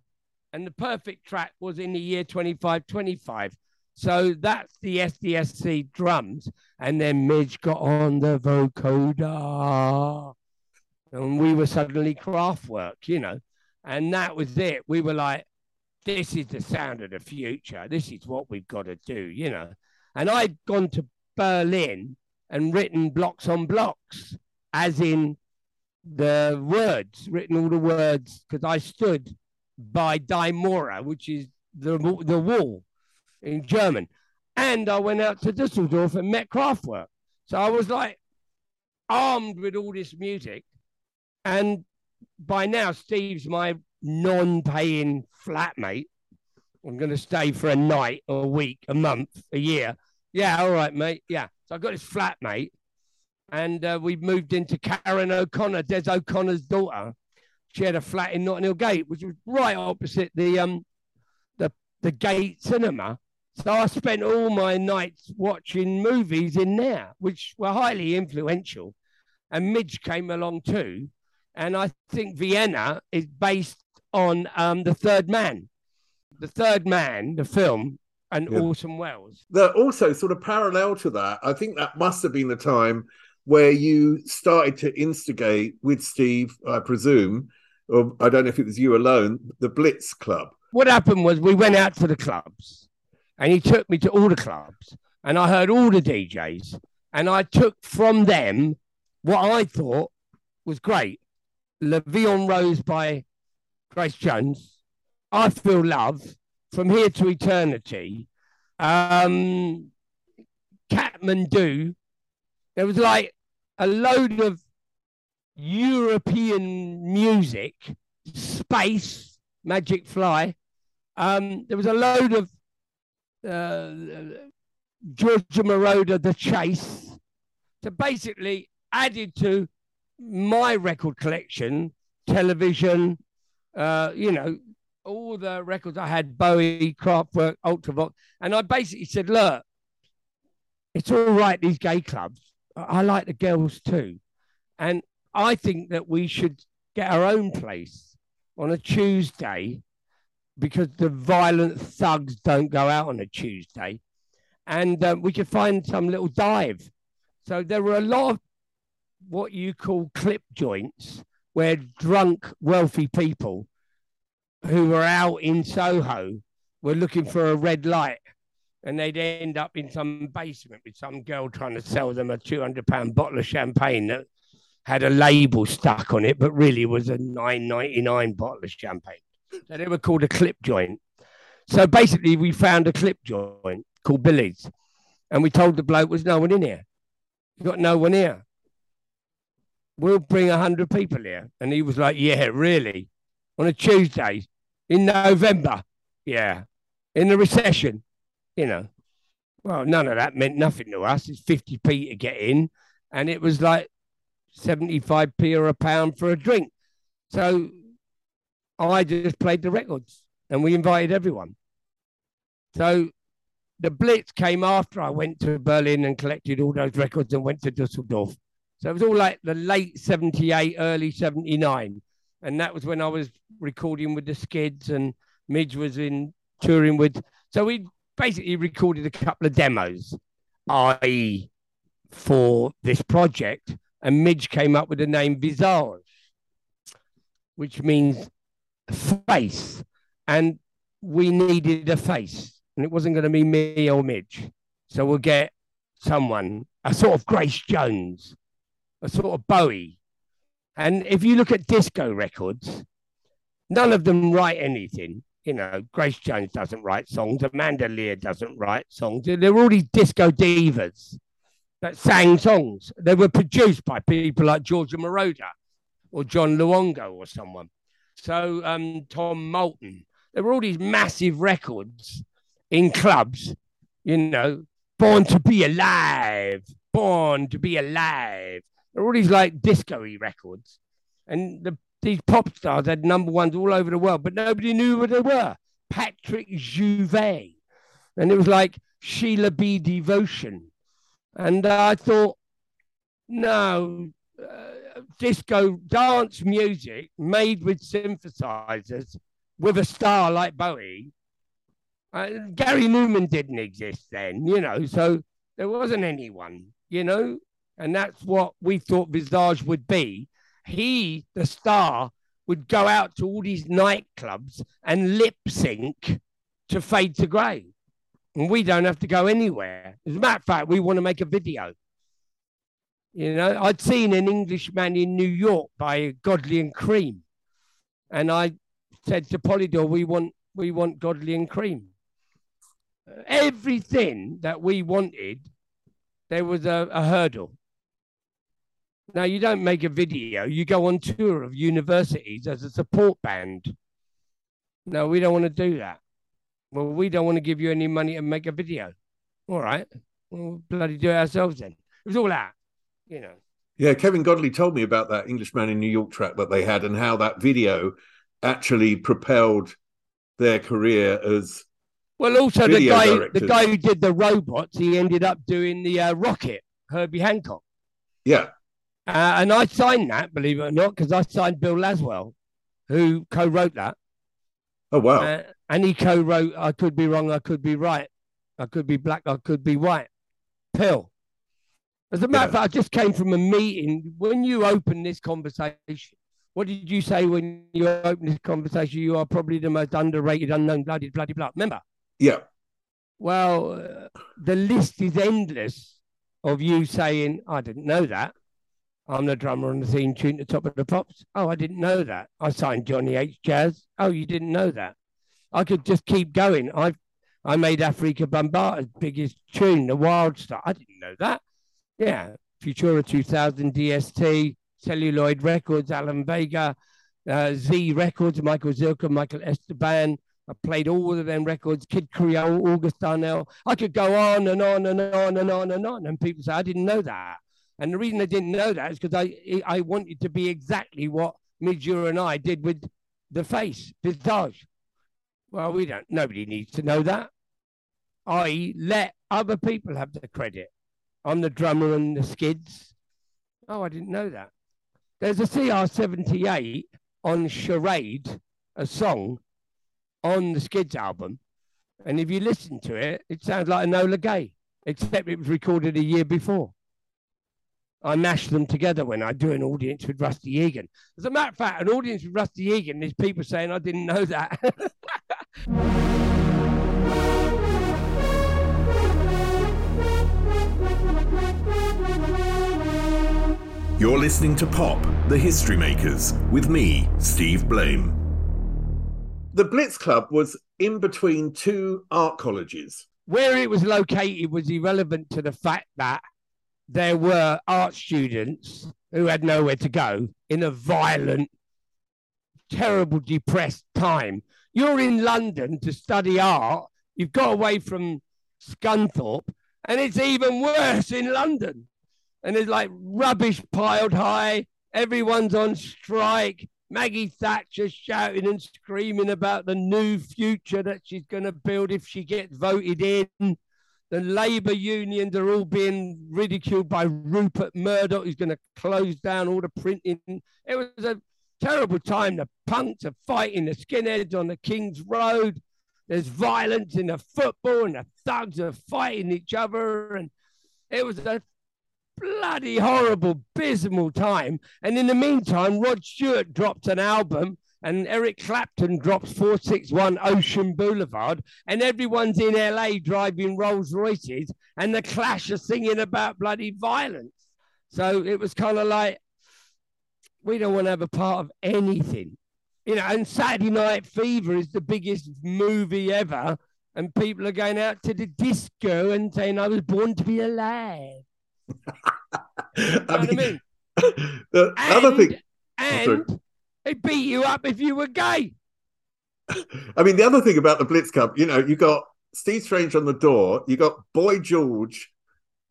And the perfect track was in the year 2525. So that's the SDSC drums. And then Midge got on the vocoder. And we were suddenly Kraftwerk, you know. And that was it. We were like, this is the sound of the future. This is what we've got to do, you know. And I'd gone to Berlin and written blocks on blocks, as in the words, written all the words, because I stood by Mauer, which is the, the wall in German. And I went out to Dusseldorf and met Kraftwerk. So I was like armed with all this music. And by now, Steve's my non paying flatmate. I'm going to stay for a night, a week, a month, a year. Yeah, all right, mate. Yeah. So I got this flatmate, and uh, we moved into Karen O'Connor, Des O'Connor's daughter she had a flat in Notting Hill Gate, which was right opposite the um the the Gate Cinema. So I spent all my nights watching movies in there, which were highly influential. And Midge came along too. And I think Vienna is based on um, The Third Man. The Third Man, the film, and yeah. Orson Welles. That also sort of parallel to that, I think that must have been the time where you started to instigate with Steve, I presume, or I don't know if it was you alone, the Blitz Club. What happened was we went out to the clubs and he took me to all the clubs and I heard all the DJs and I took from them what I thought was great. La Vie Rose by Grace Jones, I Feel Love, From Here to Eternity, um, Kathmandu. There was like a load of European music, space, Magic Fly. Um, there was a load of uh, Giorgio Moroder, The Chase. So basically, added to my record collection, television, uh, you know, all the records I had, Bowie, Kraftwerk, Ultravox. And I basically said, look, it's all right, these gay clubs. I like the girls too. And I think that we should get our own place on a Tuesday because the violent thugs don't go out on a Tuesday. And uh, we could find some little dive. So there were a lot of what you call clip joints where drunk, wealthy people who were out in Soho were looking for a red light and they'd end up in some basement with some girl trying to sell them a 200 pound bottle of champagne that had a label stuck on it, but really was a 9.99 bottle of champagne. So they were called a clip joint. So basically, we found a clip joint called Billy's, and we told the bloke there's no one in here. You got no one here. We'll bring a hundred people here, and he was like, "Yeah, really." On a Tuesday in November, yeah, in the recession, you know. Well, none of that meant nothing to us. It's 50p to get in. And it was like 75p or a pound for a drink. So I just played the records and we invited everyone. So the Blitz came after I went to Berlin and collected all those records and went to Dusseldorf. So it was all like the late 78, early 79. And that was when I was recording with the Skids and Midge was in touring with. So we basically recorded a couple of demos, i.e., for this project. And Midge came up with the name Visage, which means face. And we needed a face, and it wasn't going to be me or Midge. So we'll get someone, a sort of Grace Jones, a sort of Bowie. And if you look at disco records, none of them write anything. You know, Grace Jones doesn't write songs, Amanda Lear doesn't write songs. They're all these disco divas that sang songs. They were produced by people like Giorgio Moroder or John Luongo or someone. So um, Tom Moulton. There were all these massive records in clubs, you know, Born to Be Alive, Born to Be Alive. There were all these like disco records. And the, these pop stars had number ones all over the world, but nobody knew what they were. Patrick Juvet. And it was like Sheila B. Devotion. And uh, I thought, no, uh, disco dance music made with synthesizers with a star like Bowie. Uh, Gary Numan didn't exist then, you know, so there wasn't anyone, you know, and that's what we thought Visage would be. He, the star, would go out to all these nightclubs and lip sync to Fade to Grey. And we don't have to go anywhere. As a matter of fact, we want to make a video. You know, I'd seen an Englishman in New York by Godley and Creme, And I said to Polydor, we want we want Godley and Creme." Everything that we wanted, there was a, a hurdle. Now you don't make a video, you go on tour of universities as a support band. No, we don't want to do that. Well, we don't want to give you any money to make a video. All right. We'll bloody do it ourselves then. It was all that, you know. Yeah, Kevin Godley told me about that Englishman in New York track that they had and how that video actually propelled their career as well. Also, the guy, directors. the guy who did the robots, he ended up doing the uh, Rockit, Herbie Hancock. Yeah, uh, and I signed that, believe it or not, because I signed Bill Laswell, who co-wrote that. Oh wow! Uh, and he co-wrote "I Could Be Wrong, I Could Be Right, I Could Be Black, I Could Be White." Pill. As a matter yeah. of fact, I just came from a meeting. When you open this conversation, what did you say when you opened this conversation? You are probably the most underrated, unknown, bloody, bloody, blood. Remember? Yeah. Well, uh, the list is endless of you saying, I didn't know that. I'm the drummer on the theme tune at the top of the pops. Oh, I didn't know that. I signed Johnny H. Jazz. Oh, you didn't know that. I could just keep going. I I made Afrika Bambaataa's biggest tune, the Wild Star. I didn't know that. Yeah. Futura 2000 DST, Celluloid Records, Alan Vega, uh, Z Records, Michael Zilkha, Michael Esteban. I played all of them records, Kid Creole, August Darnell. I could go on and on and on and on and on. And people say, I didn't know that. And the reason I didn't know that is because I I wanted to be exactly what Midge Ure and I did with the face, visage. Well, we don't, nobody needs to know that. I let other people have the credit. I'm the drummer and the skids. Oh, I didn't know that. There's a CR78 on Charade, a song on the Skids album. And if you listen to it, it sounds like Enola Gay, except it was recorded a year before. I mash them together when I do an audience with Rusty Egan. As a matter of fact, an audience with Rusty Egan, is people saying I didn't know that. You're listening to Pop, the History Makers, with me, Steve Blame. The Blitz Club was in between two art colleges. Where it was located was irrelevant to the fact that there were art students who had nowhere to go in a violent, terrible, depressed time. You're in London to study art, you've got away from Scunthorpe, and it's even worse in London and there's like rubbish piled high. Everyone's on strike. Maggie Thatcher shouting and screaming about the new future that she's going to build if she gets voted in. The Labour unions are all being ridiculed by Rupert Murdoch, who's going to close down all the printing. It was a terrible time. The punks are fighting the skinheads on the King's Road. There's violence in the football, and the thugs are fighting each other. And it was a bloody horrible, abysmal time. And in the meantime, Rod Stewart dropped an album and Eric Clapton drops 461 Ocean Boulevard, and everyone's in LA driving Rolls Royces, and the Clash are singing about bloody violence. So it was kind of like, we don't want to have a part of anything. You know, and Saturday Night Fever is the biggest movie ever, and people are going out to the disco and saying, I was born to be alive. I mean, I mean? the and, other thing, and oh, they beat you up if you were gay. I mean, the other thing about the Blitz Cup, you know, you got Steve Strange on the door, you got Boy George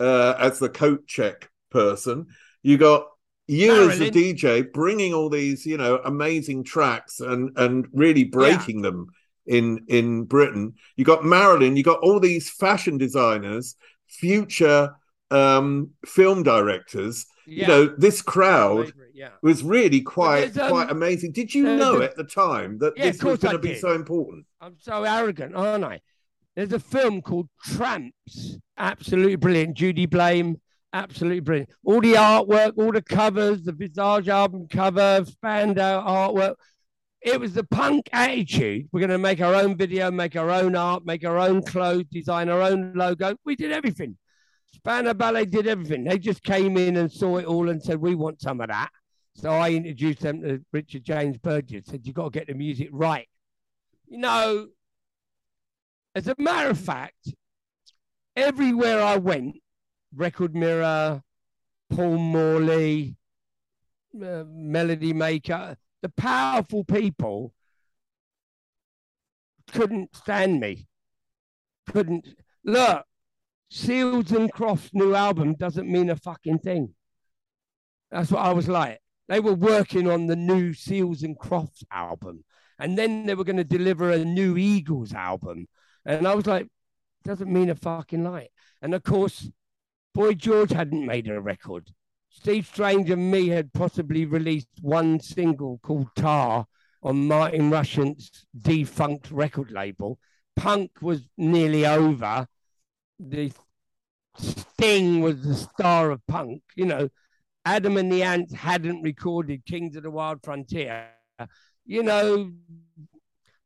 uh, as the coat check person, you got you Marilyn. as the DJ bringing all these, you know, amazing tracks and and really breaking yeah. them in in Britain. You got Marilyn, you got all these fashion designers, future um, film directors. Yeah. You know, this crowd yeah. was really quite um, quite amazing. Did you know at the time that yeah, this was going to be so important? I'm so arrogant, aren't I? There's a film called Tramps, absolutely brilliant. Judy Blame, absolutely brilliant. All the artwork, all the covers, the Visage album cover, Spandau artwork. It was the punk attitude. We're going to make our own video, make our own art, make our own clothes, design our own logo. We did everything. Spandau Ballet did everything. They just came in and saw it all and said, "We want some of that." So I introduced them to Richard James Burgess. Said, You've got to get the music right." You know, as a matter of fact, everywhere I went, Record Mirror, Paul Morley, uh, Melody Maker, the powerful people couldn't stand me. Couldn't look. Seals and Crofts' new album doesn't mean a fucking thing. That's what I was like. They were working on the new Seals and Crofts album, and then they were going to deliver a new Eagles album, and I was like, doesn't mean a fucking light. And of course, Boy George hadn't made a record. Steve Strange and me had possibly released one single called Tar on Martin Rushent's defunct record label. Punk was nearly over the Sting was the star of punk. You know, Adam and the Ants hadn't recorded Kings of the Wild Frontier. You know,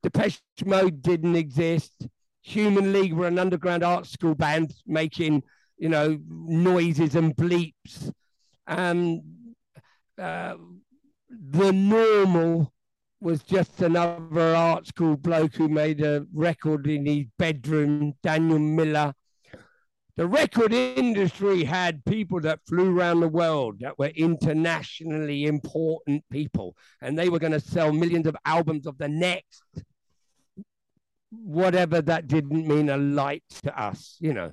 Depeche Mode didn't exist. Human League were an underground art school band making, you know, noises and bleeps. Um, uh, the normal was just another art school bloke who made a record in his bedroom, Daniel Miller the record industry had people that flew around the world that were internationally important people, and they were going to sell millions of albums of the next. Whatever that didn't mean a light to us, you know.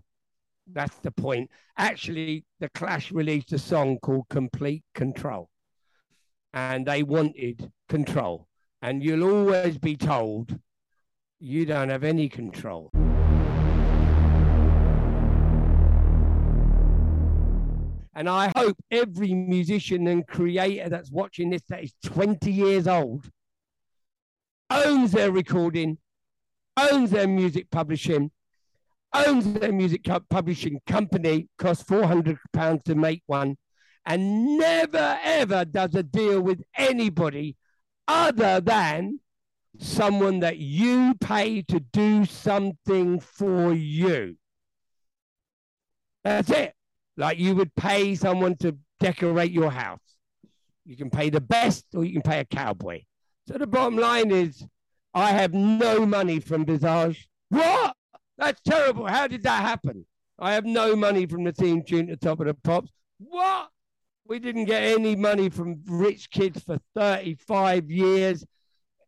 That's the point. Actually, The Clash released a song called Complete Control, and they wanted control. And you'll always be told you don't have any control. And I hope every musician and creator that's watching this that is 20 years old owns their recording, owns their music publishing, owns their music publishing company, costs 400 pounds to make one, and never ever does a deal with anybody other than someone that you pay to do something for you. That's it. Like you would pay someone to decorate your house. You can pay the best or you can pay a cowboy. So the bottom line is I have no money from Visage. What? That's terrible. How did that happen? I have no money from the theme tune the top of the pops. What? We didn't get any money from rich kids for 35 years.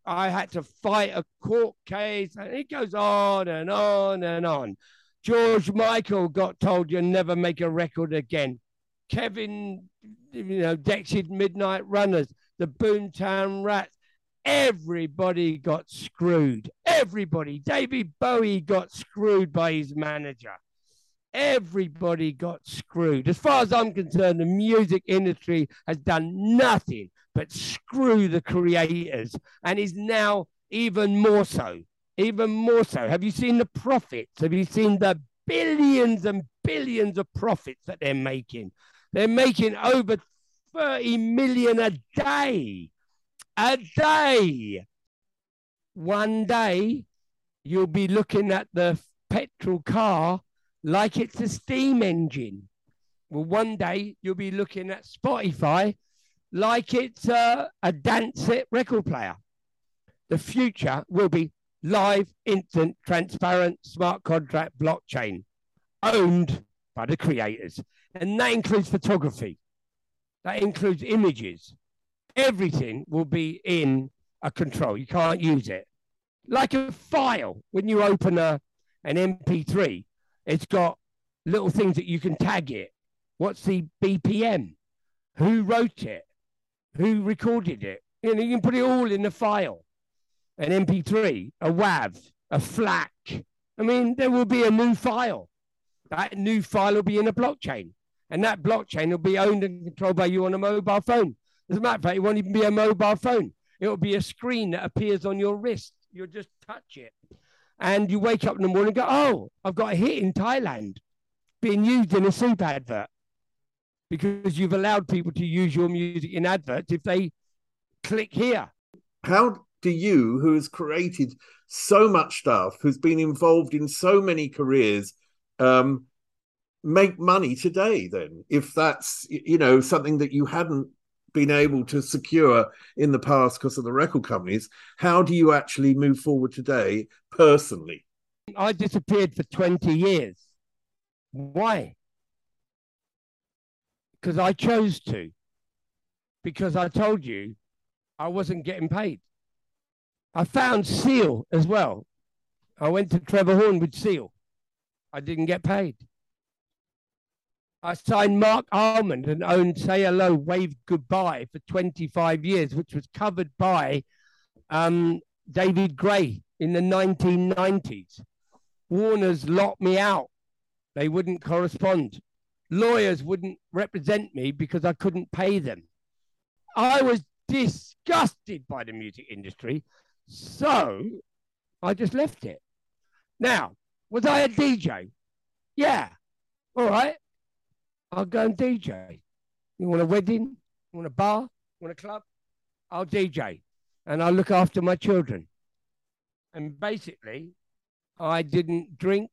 I had to fight a court case, and it goes on and on and on. George Michael got told you'll never make a record again. Kevin, you know, Dexys Midnight Runners, the Boomtown Rats, everybody got screwed. Everybody. David Bowie got screwed by his manager. Everybody got screwed. As far as I'm concerned, the music industry has done nothing but screw the creators and is now even more so. Even more so. Have you seen the profits? Have you seen the billions and billions of profits that they're making? They're making over 30 million a day. A day. One day, you'll be looking at the petrol car like it's a steam engine. Well, one day you'll be looking at Spotify like it's a, a Dansette record player. The future will be live, instant, transparent, smart contract blockchain owned by the creators. And that includes photography, that includes images. Everything will be in a control. You can't use it. Like a file, when you open a, an MP3, it's got little things that you can tag it. What's the BPM? Who wrote it? Who recorded it? You know, you can put it all in the file. An MP3, a WAV, a FLAC. I mean, there will be a new file. That new file will be in a blockchain. And that blockchain will be owned and controlled by you on a mobile phone. As a matter of fact, it won't even be a mobile phone. It will be a screen that appears on your wrist. You'll just touch it. And you wake up in the morning and go, oh, I've got a hit in Thailand being used in a soup advert because you've allowed people to use your music in adverts if they click here. How do you, who has created so much stuff, who's been involved in so many careers, um, make money today? Then, if that's you know something that you hadn't been able to secure in the past because of the record companies, how do you actually move forward today personally? I disappeared for 20 years. Why? because I chose to, because I told you I wasn't getting paid. I found Seal as well. I went to Trevor Horn with Seal. I didn't get paid. I signed Marc Almond and owned Say Hello, Wave Goodbye for 25 years, which was covered by um, David Gray in the 1990s. Warner's locked me out. They wouldn't correspond lawyers wouldn't represent me because I couldn't pay them. I was disgusted by the music industry. So I just left it. Now, was I a DJ? Yeah. All right. I'll go and DJ. You want a wedding? You want a bar? You want a club? I'll DJ and I'll look after my children. And basically, I didn't drink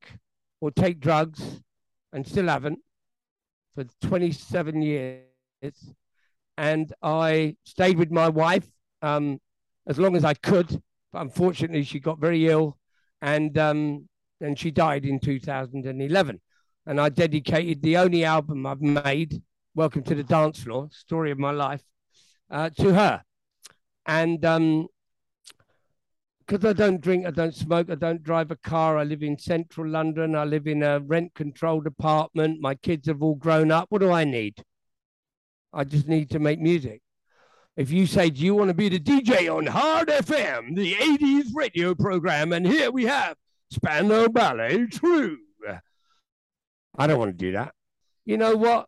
or take drugs and still haven't for 27 years. And I stayed with my wife um, as long as I could. But unfortunately, she got very ill and, um, and she died in 2011. And I dedicated the only album I've made, Welcome to the Dance Floor, Story of My Life, uh, to her. And um, because I don't drink, I don't smoke, I don't drive a car. I live in central London. I live in a rent controlled apartment. My kids have all grown up. What do I need? I just need to make music. If you say, Do you want to be the DJ on Hard FM, the 80s radio program? And here we have Spandau Ballet True. I don't want to do that. You know what?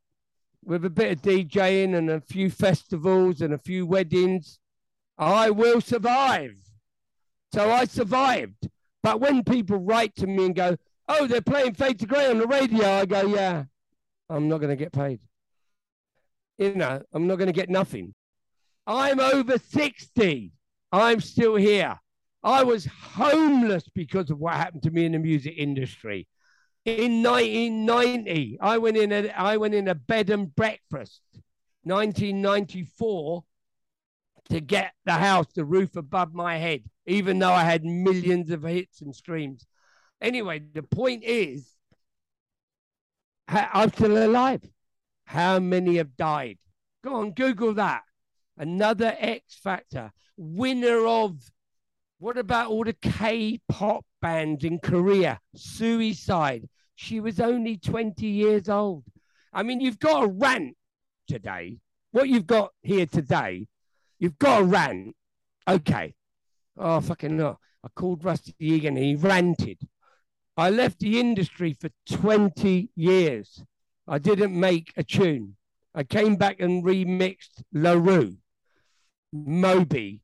With a bit of DJing and a few festivals and a few weddings, I will survive. So I survived. But when people write to me and go, oh, they're playing Fade to Grey on the radio, I go, yeah, I'm not going to get paid. You know, I'm not going to get nothing. I'm over 60. I'm still here. I was homeless because of what happened to me in the music industry. In 1990, I went in a, I went in a bed and breakfast. 1994, to get the house, the roof above my head, even though I had millions of hits and streams. Anyway, the point is, I'm still alive. How many have died? Go on, Google that. Another X Factor, winner of what about all the K pop bands in Korea? Suicide. She was only 20 years old. I mean, you've got a rant today. What you've got here today You've got a rant. Okay. Oh, fucking no. I called Rusty Egan and he ranted. I left the industry for 20 years. I didn't make a tune. I came back and remixed La Roux, Moby,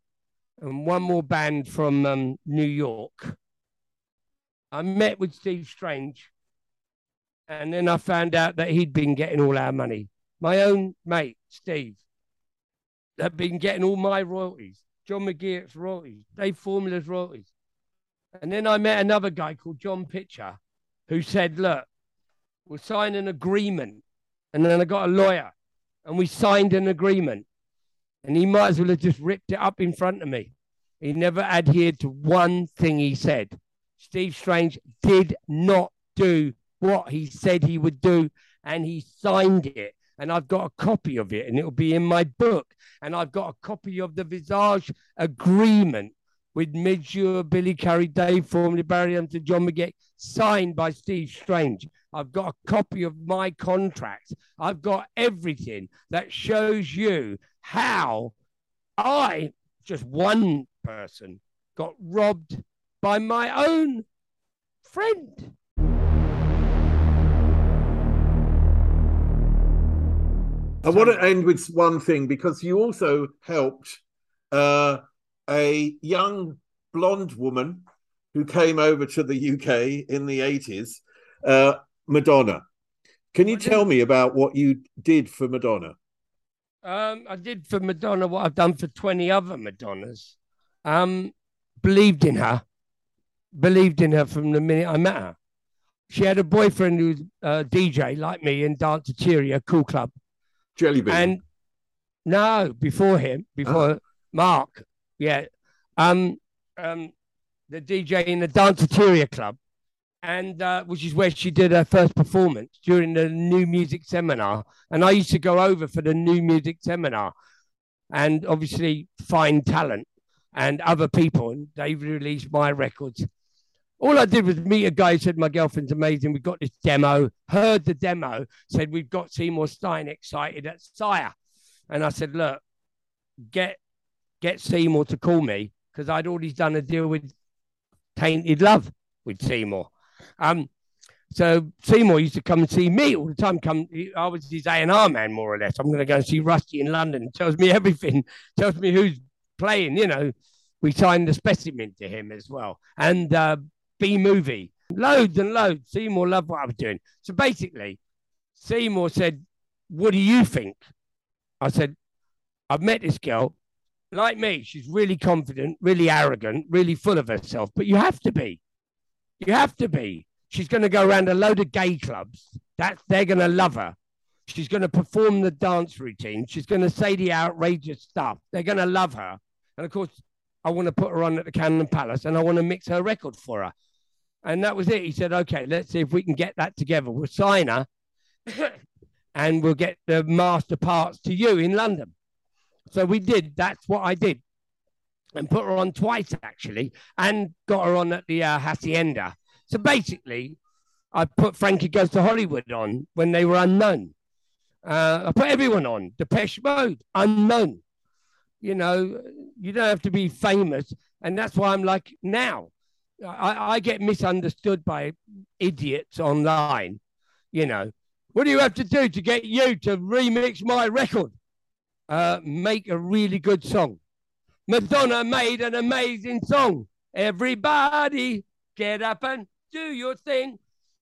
and one more band from um, New York. I met with Steve Strange, and then I found out that he'd been getting all our money. My own mate, Steve, had been getting all my royalties, John McGeoch's royalties, Dave Formula's royalties. And then I met another guy called John Pitcher who said, Look, we'll sign an agreement. And then I got a lawyer and we signed an agreement. And he might as well have just ripped it up in front of me. He never adhered to one thing he said. Steve Strange did not do what he said he would do, and he signed it. And I've got a copy of it, and it'll be in my book. And I've got a copy of the Visage agreement with Midge Billy Currie, Dave Formula, Barry Hunter, John McGee, signed by Steve Strange. I've got a copy of my contract. I've got everything that shows you how I, just one person, got robbed by my own friend. I want to end with one thing because you also helped uh, a young blonde woman who came over to the UK in the 80s, uh, Madonna. Can you tell me about what you did for Madonna? Um, I did for Madonna what I've done for 20 other Madonnas. Um, believed in her, believed in her from the minute I met her. She had a boyfriend who's a DJ like me in Danceteria, cool club. Jellybean. And no, before him, before Ah. Mark, yeah, um, um, the DJ in the Danceteria Club, and uh, which is where she did her first performance during the new music seminar. And I used to go over for the new music seminar, and obviously find talent and other people. And they released my records. All I did was meet a guy who said, My girlfriend's amazing. We've got this demo. Heard the demo, said, We've got Seymour Stein excited at Sire. And I said, Look, get get Seymour to call me because I'd already done a deal with Tainted Love with Seymour. Um, so Seymour used to come and see me all the time. Come, I was his A and R man more or less. I'm going to go and see Rusty in London. Tells me everything. Tells me who's playing. You know, we signed the specimen to him as well, and uh, B movie, loads and loads. Seymour loved what I was doing. So basically, Seymour said, "What do you think?" I said, "I've met this girl." Like me, she's really confident, really arrogant, really full of herself. But you have to be. You have to be. She's going to go around a load of gay clubs. That they're going to love her. She's going to perform the dance routine. She's going to say the outrageous stuff. They're going to love her. And of course, I want to put her on at the Camden Palace and I want to mix her record for her. And that was it. He said, okay, let's see if we can get that together. We'll sign her and we'll get the master parts to you in London. So we did. That's what I did. And put her on twice, actually, and got her on at the uh, Hacienda. So basically, I put Frankie Goes to Hollywood on when they were unknown. Uh, I put everyone on. Depeche Mode, unknown. You know, you don't have to be famous. And that's why I'm like, now, I, I get misunderstood by idiots online. You know, what do you have to do to get you to remix my record? Uh, make a really good song. Madonna made an amazing song. Everybody get up and do your thing.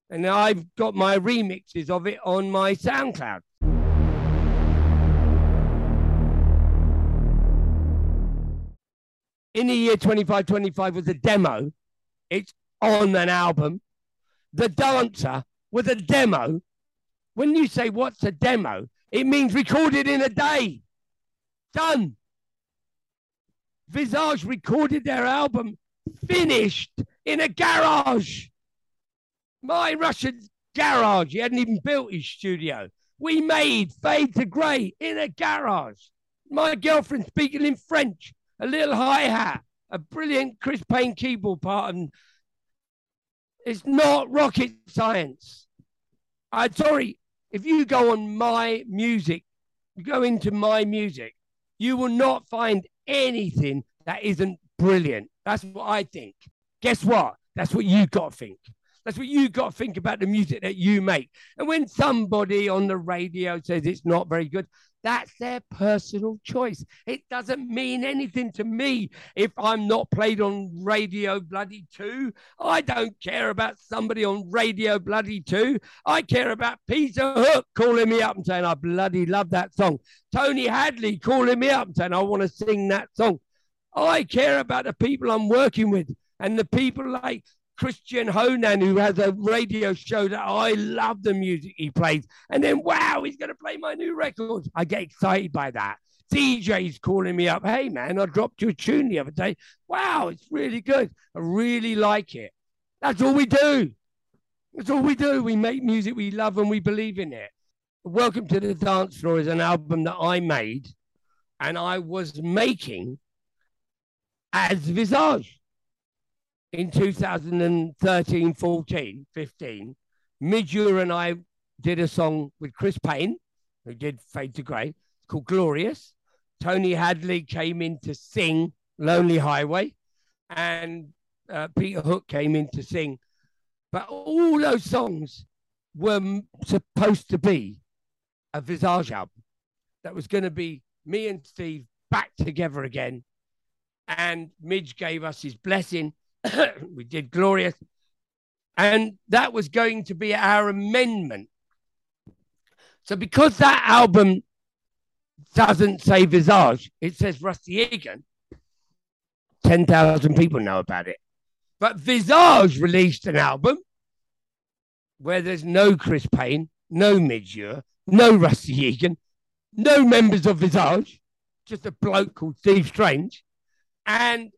And I've got my remixes of it on my SoundCloud. In the year 2525 was a demo. It's on an album. The Dancer was a demo. When you say what's a demo, it means recorded in a day. Done. Visage recorded their album finished in a garage. Martin Rushent's garage. He hadn't even built his studio. We made Fade to Grey in a garage. My girlfriend speaking in French, a little hi hat, a brilliant Chris Payne keyboard part. And it's not rocket science. I'm sorry. If you go on my music, you go into my music, you will not find anything that isn't brilliant. That's what I think. Guess what? That's what you got to think. That's what you got to think about the music that you make. And when somebody on the radio says it's not very good, that's their personal choice. It doesn't mean anything to me if I'm not played on Radio Bloody 2. I don't care about somebody on Radio Bloody 2. I care about Peter Hook calling me up and saying, I bloody love that song. Tony Hadley calling me up and saying, I want to sing that song. I care about the people I'm working with and the people like Christian Honan, who has a radio show that I love the music he plays. And then, wow, he's going to play my new record. I get excited by that. DJ's calling me up. Hey, man, I dropped you a tune the other day. Wow, it's really good. I really like it. That's all we do. That's all we do. We make music we love and we believe in it. Welcome to the Dance Floor is an album that I made and I was making as Visage in 2013, 14, 15, Midge and I did a song with Chris Payne, who did Fade to Grey, called Glorious. Tony Hadley came in to sing Lonely Highway, and uh, Peter Hook came in to sing. But all those songs were supposed to be a Visage album that was going to be me and Steve back together again. And Midge gave us his blessing we did Glorious. And that was going to be our amendment. So, because that album doesn't say Visage, it says Rusty Egan, 10,000 people know about it. But Visage released an album where there's no Chris Payne, no Midge Ure, no Rusty Egan, no members of Visage, just a bloke called Steve Strange. And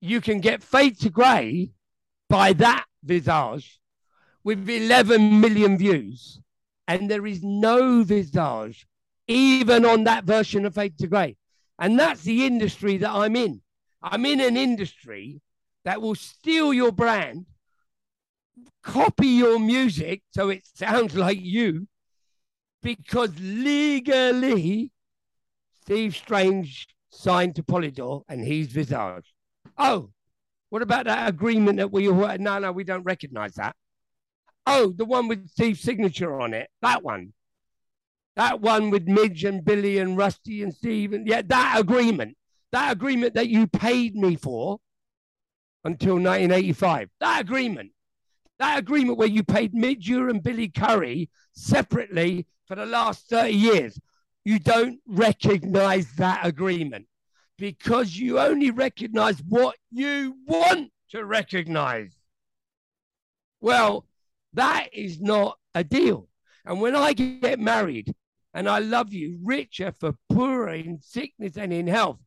you can get Fade to Grey by that visage with 11 million views, and there is no visage even on that version of Fade to Grey. And that's the industry that I'm in. I'm in an industry that will steal your brand, copy your music so it sounds like you, because legally, Steve Strange signed to Polydor and he's Visage. Oh, what about that agreement that we all, no, no, we don't recognize that. Oh, the one with Steve's signature on it, that one. That one with Midge and Billy and Rusty and Steve. And yeah, that agreement, that agreement that you paid me for until 1985, that agreement, that agreement where you paid Midge and Billy Currie separately for the last 30 years, you don't recognize that agreement because you only recognize what you want to recognize. Well, that is not a deal. And when I get married and I love you richer for poorer in sickness and in health,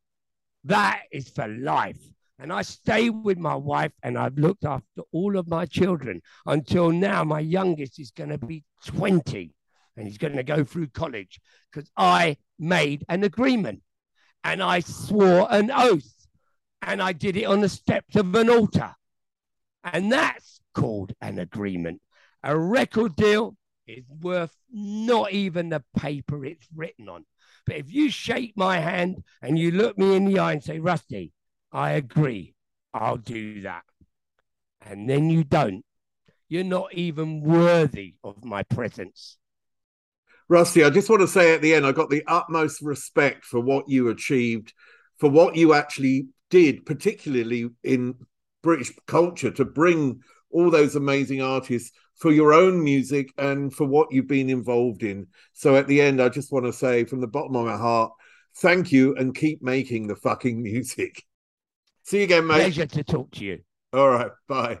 that is for life. And I stay with my wife and I've looked after all of my children until now. My youngest is going to be 20 and he's going to go through college because I made an agreement and I swore an oath and I did it on the steps of an altar. And that's called an agreement. A record deal is worth not even the paper it's written on. But if you shake my hand and you look me in the eye and say, Rusty, I agree, I'll do that. And then you don't, you're not even worthy of my presence. Rusty, I just want to say at the end, I got the utmost respect for what you achieved, for what you actually did, particularly in British culture, to bring all those amazing artists for your own music and for what you've been involved in. So at the end, I just want to say from the bottom of my heart, thank you and keep making the fucking music. See you again, mate. Pleasure to talk to you. All right. Bye.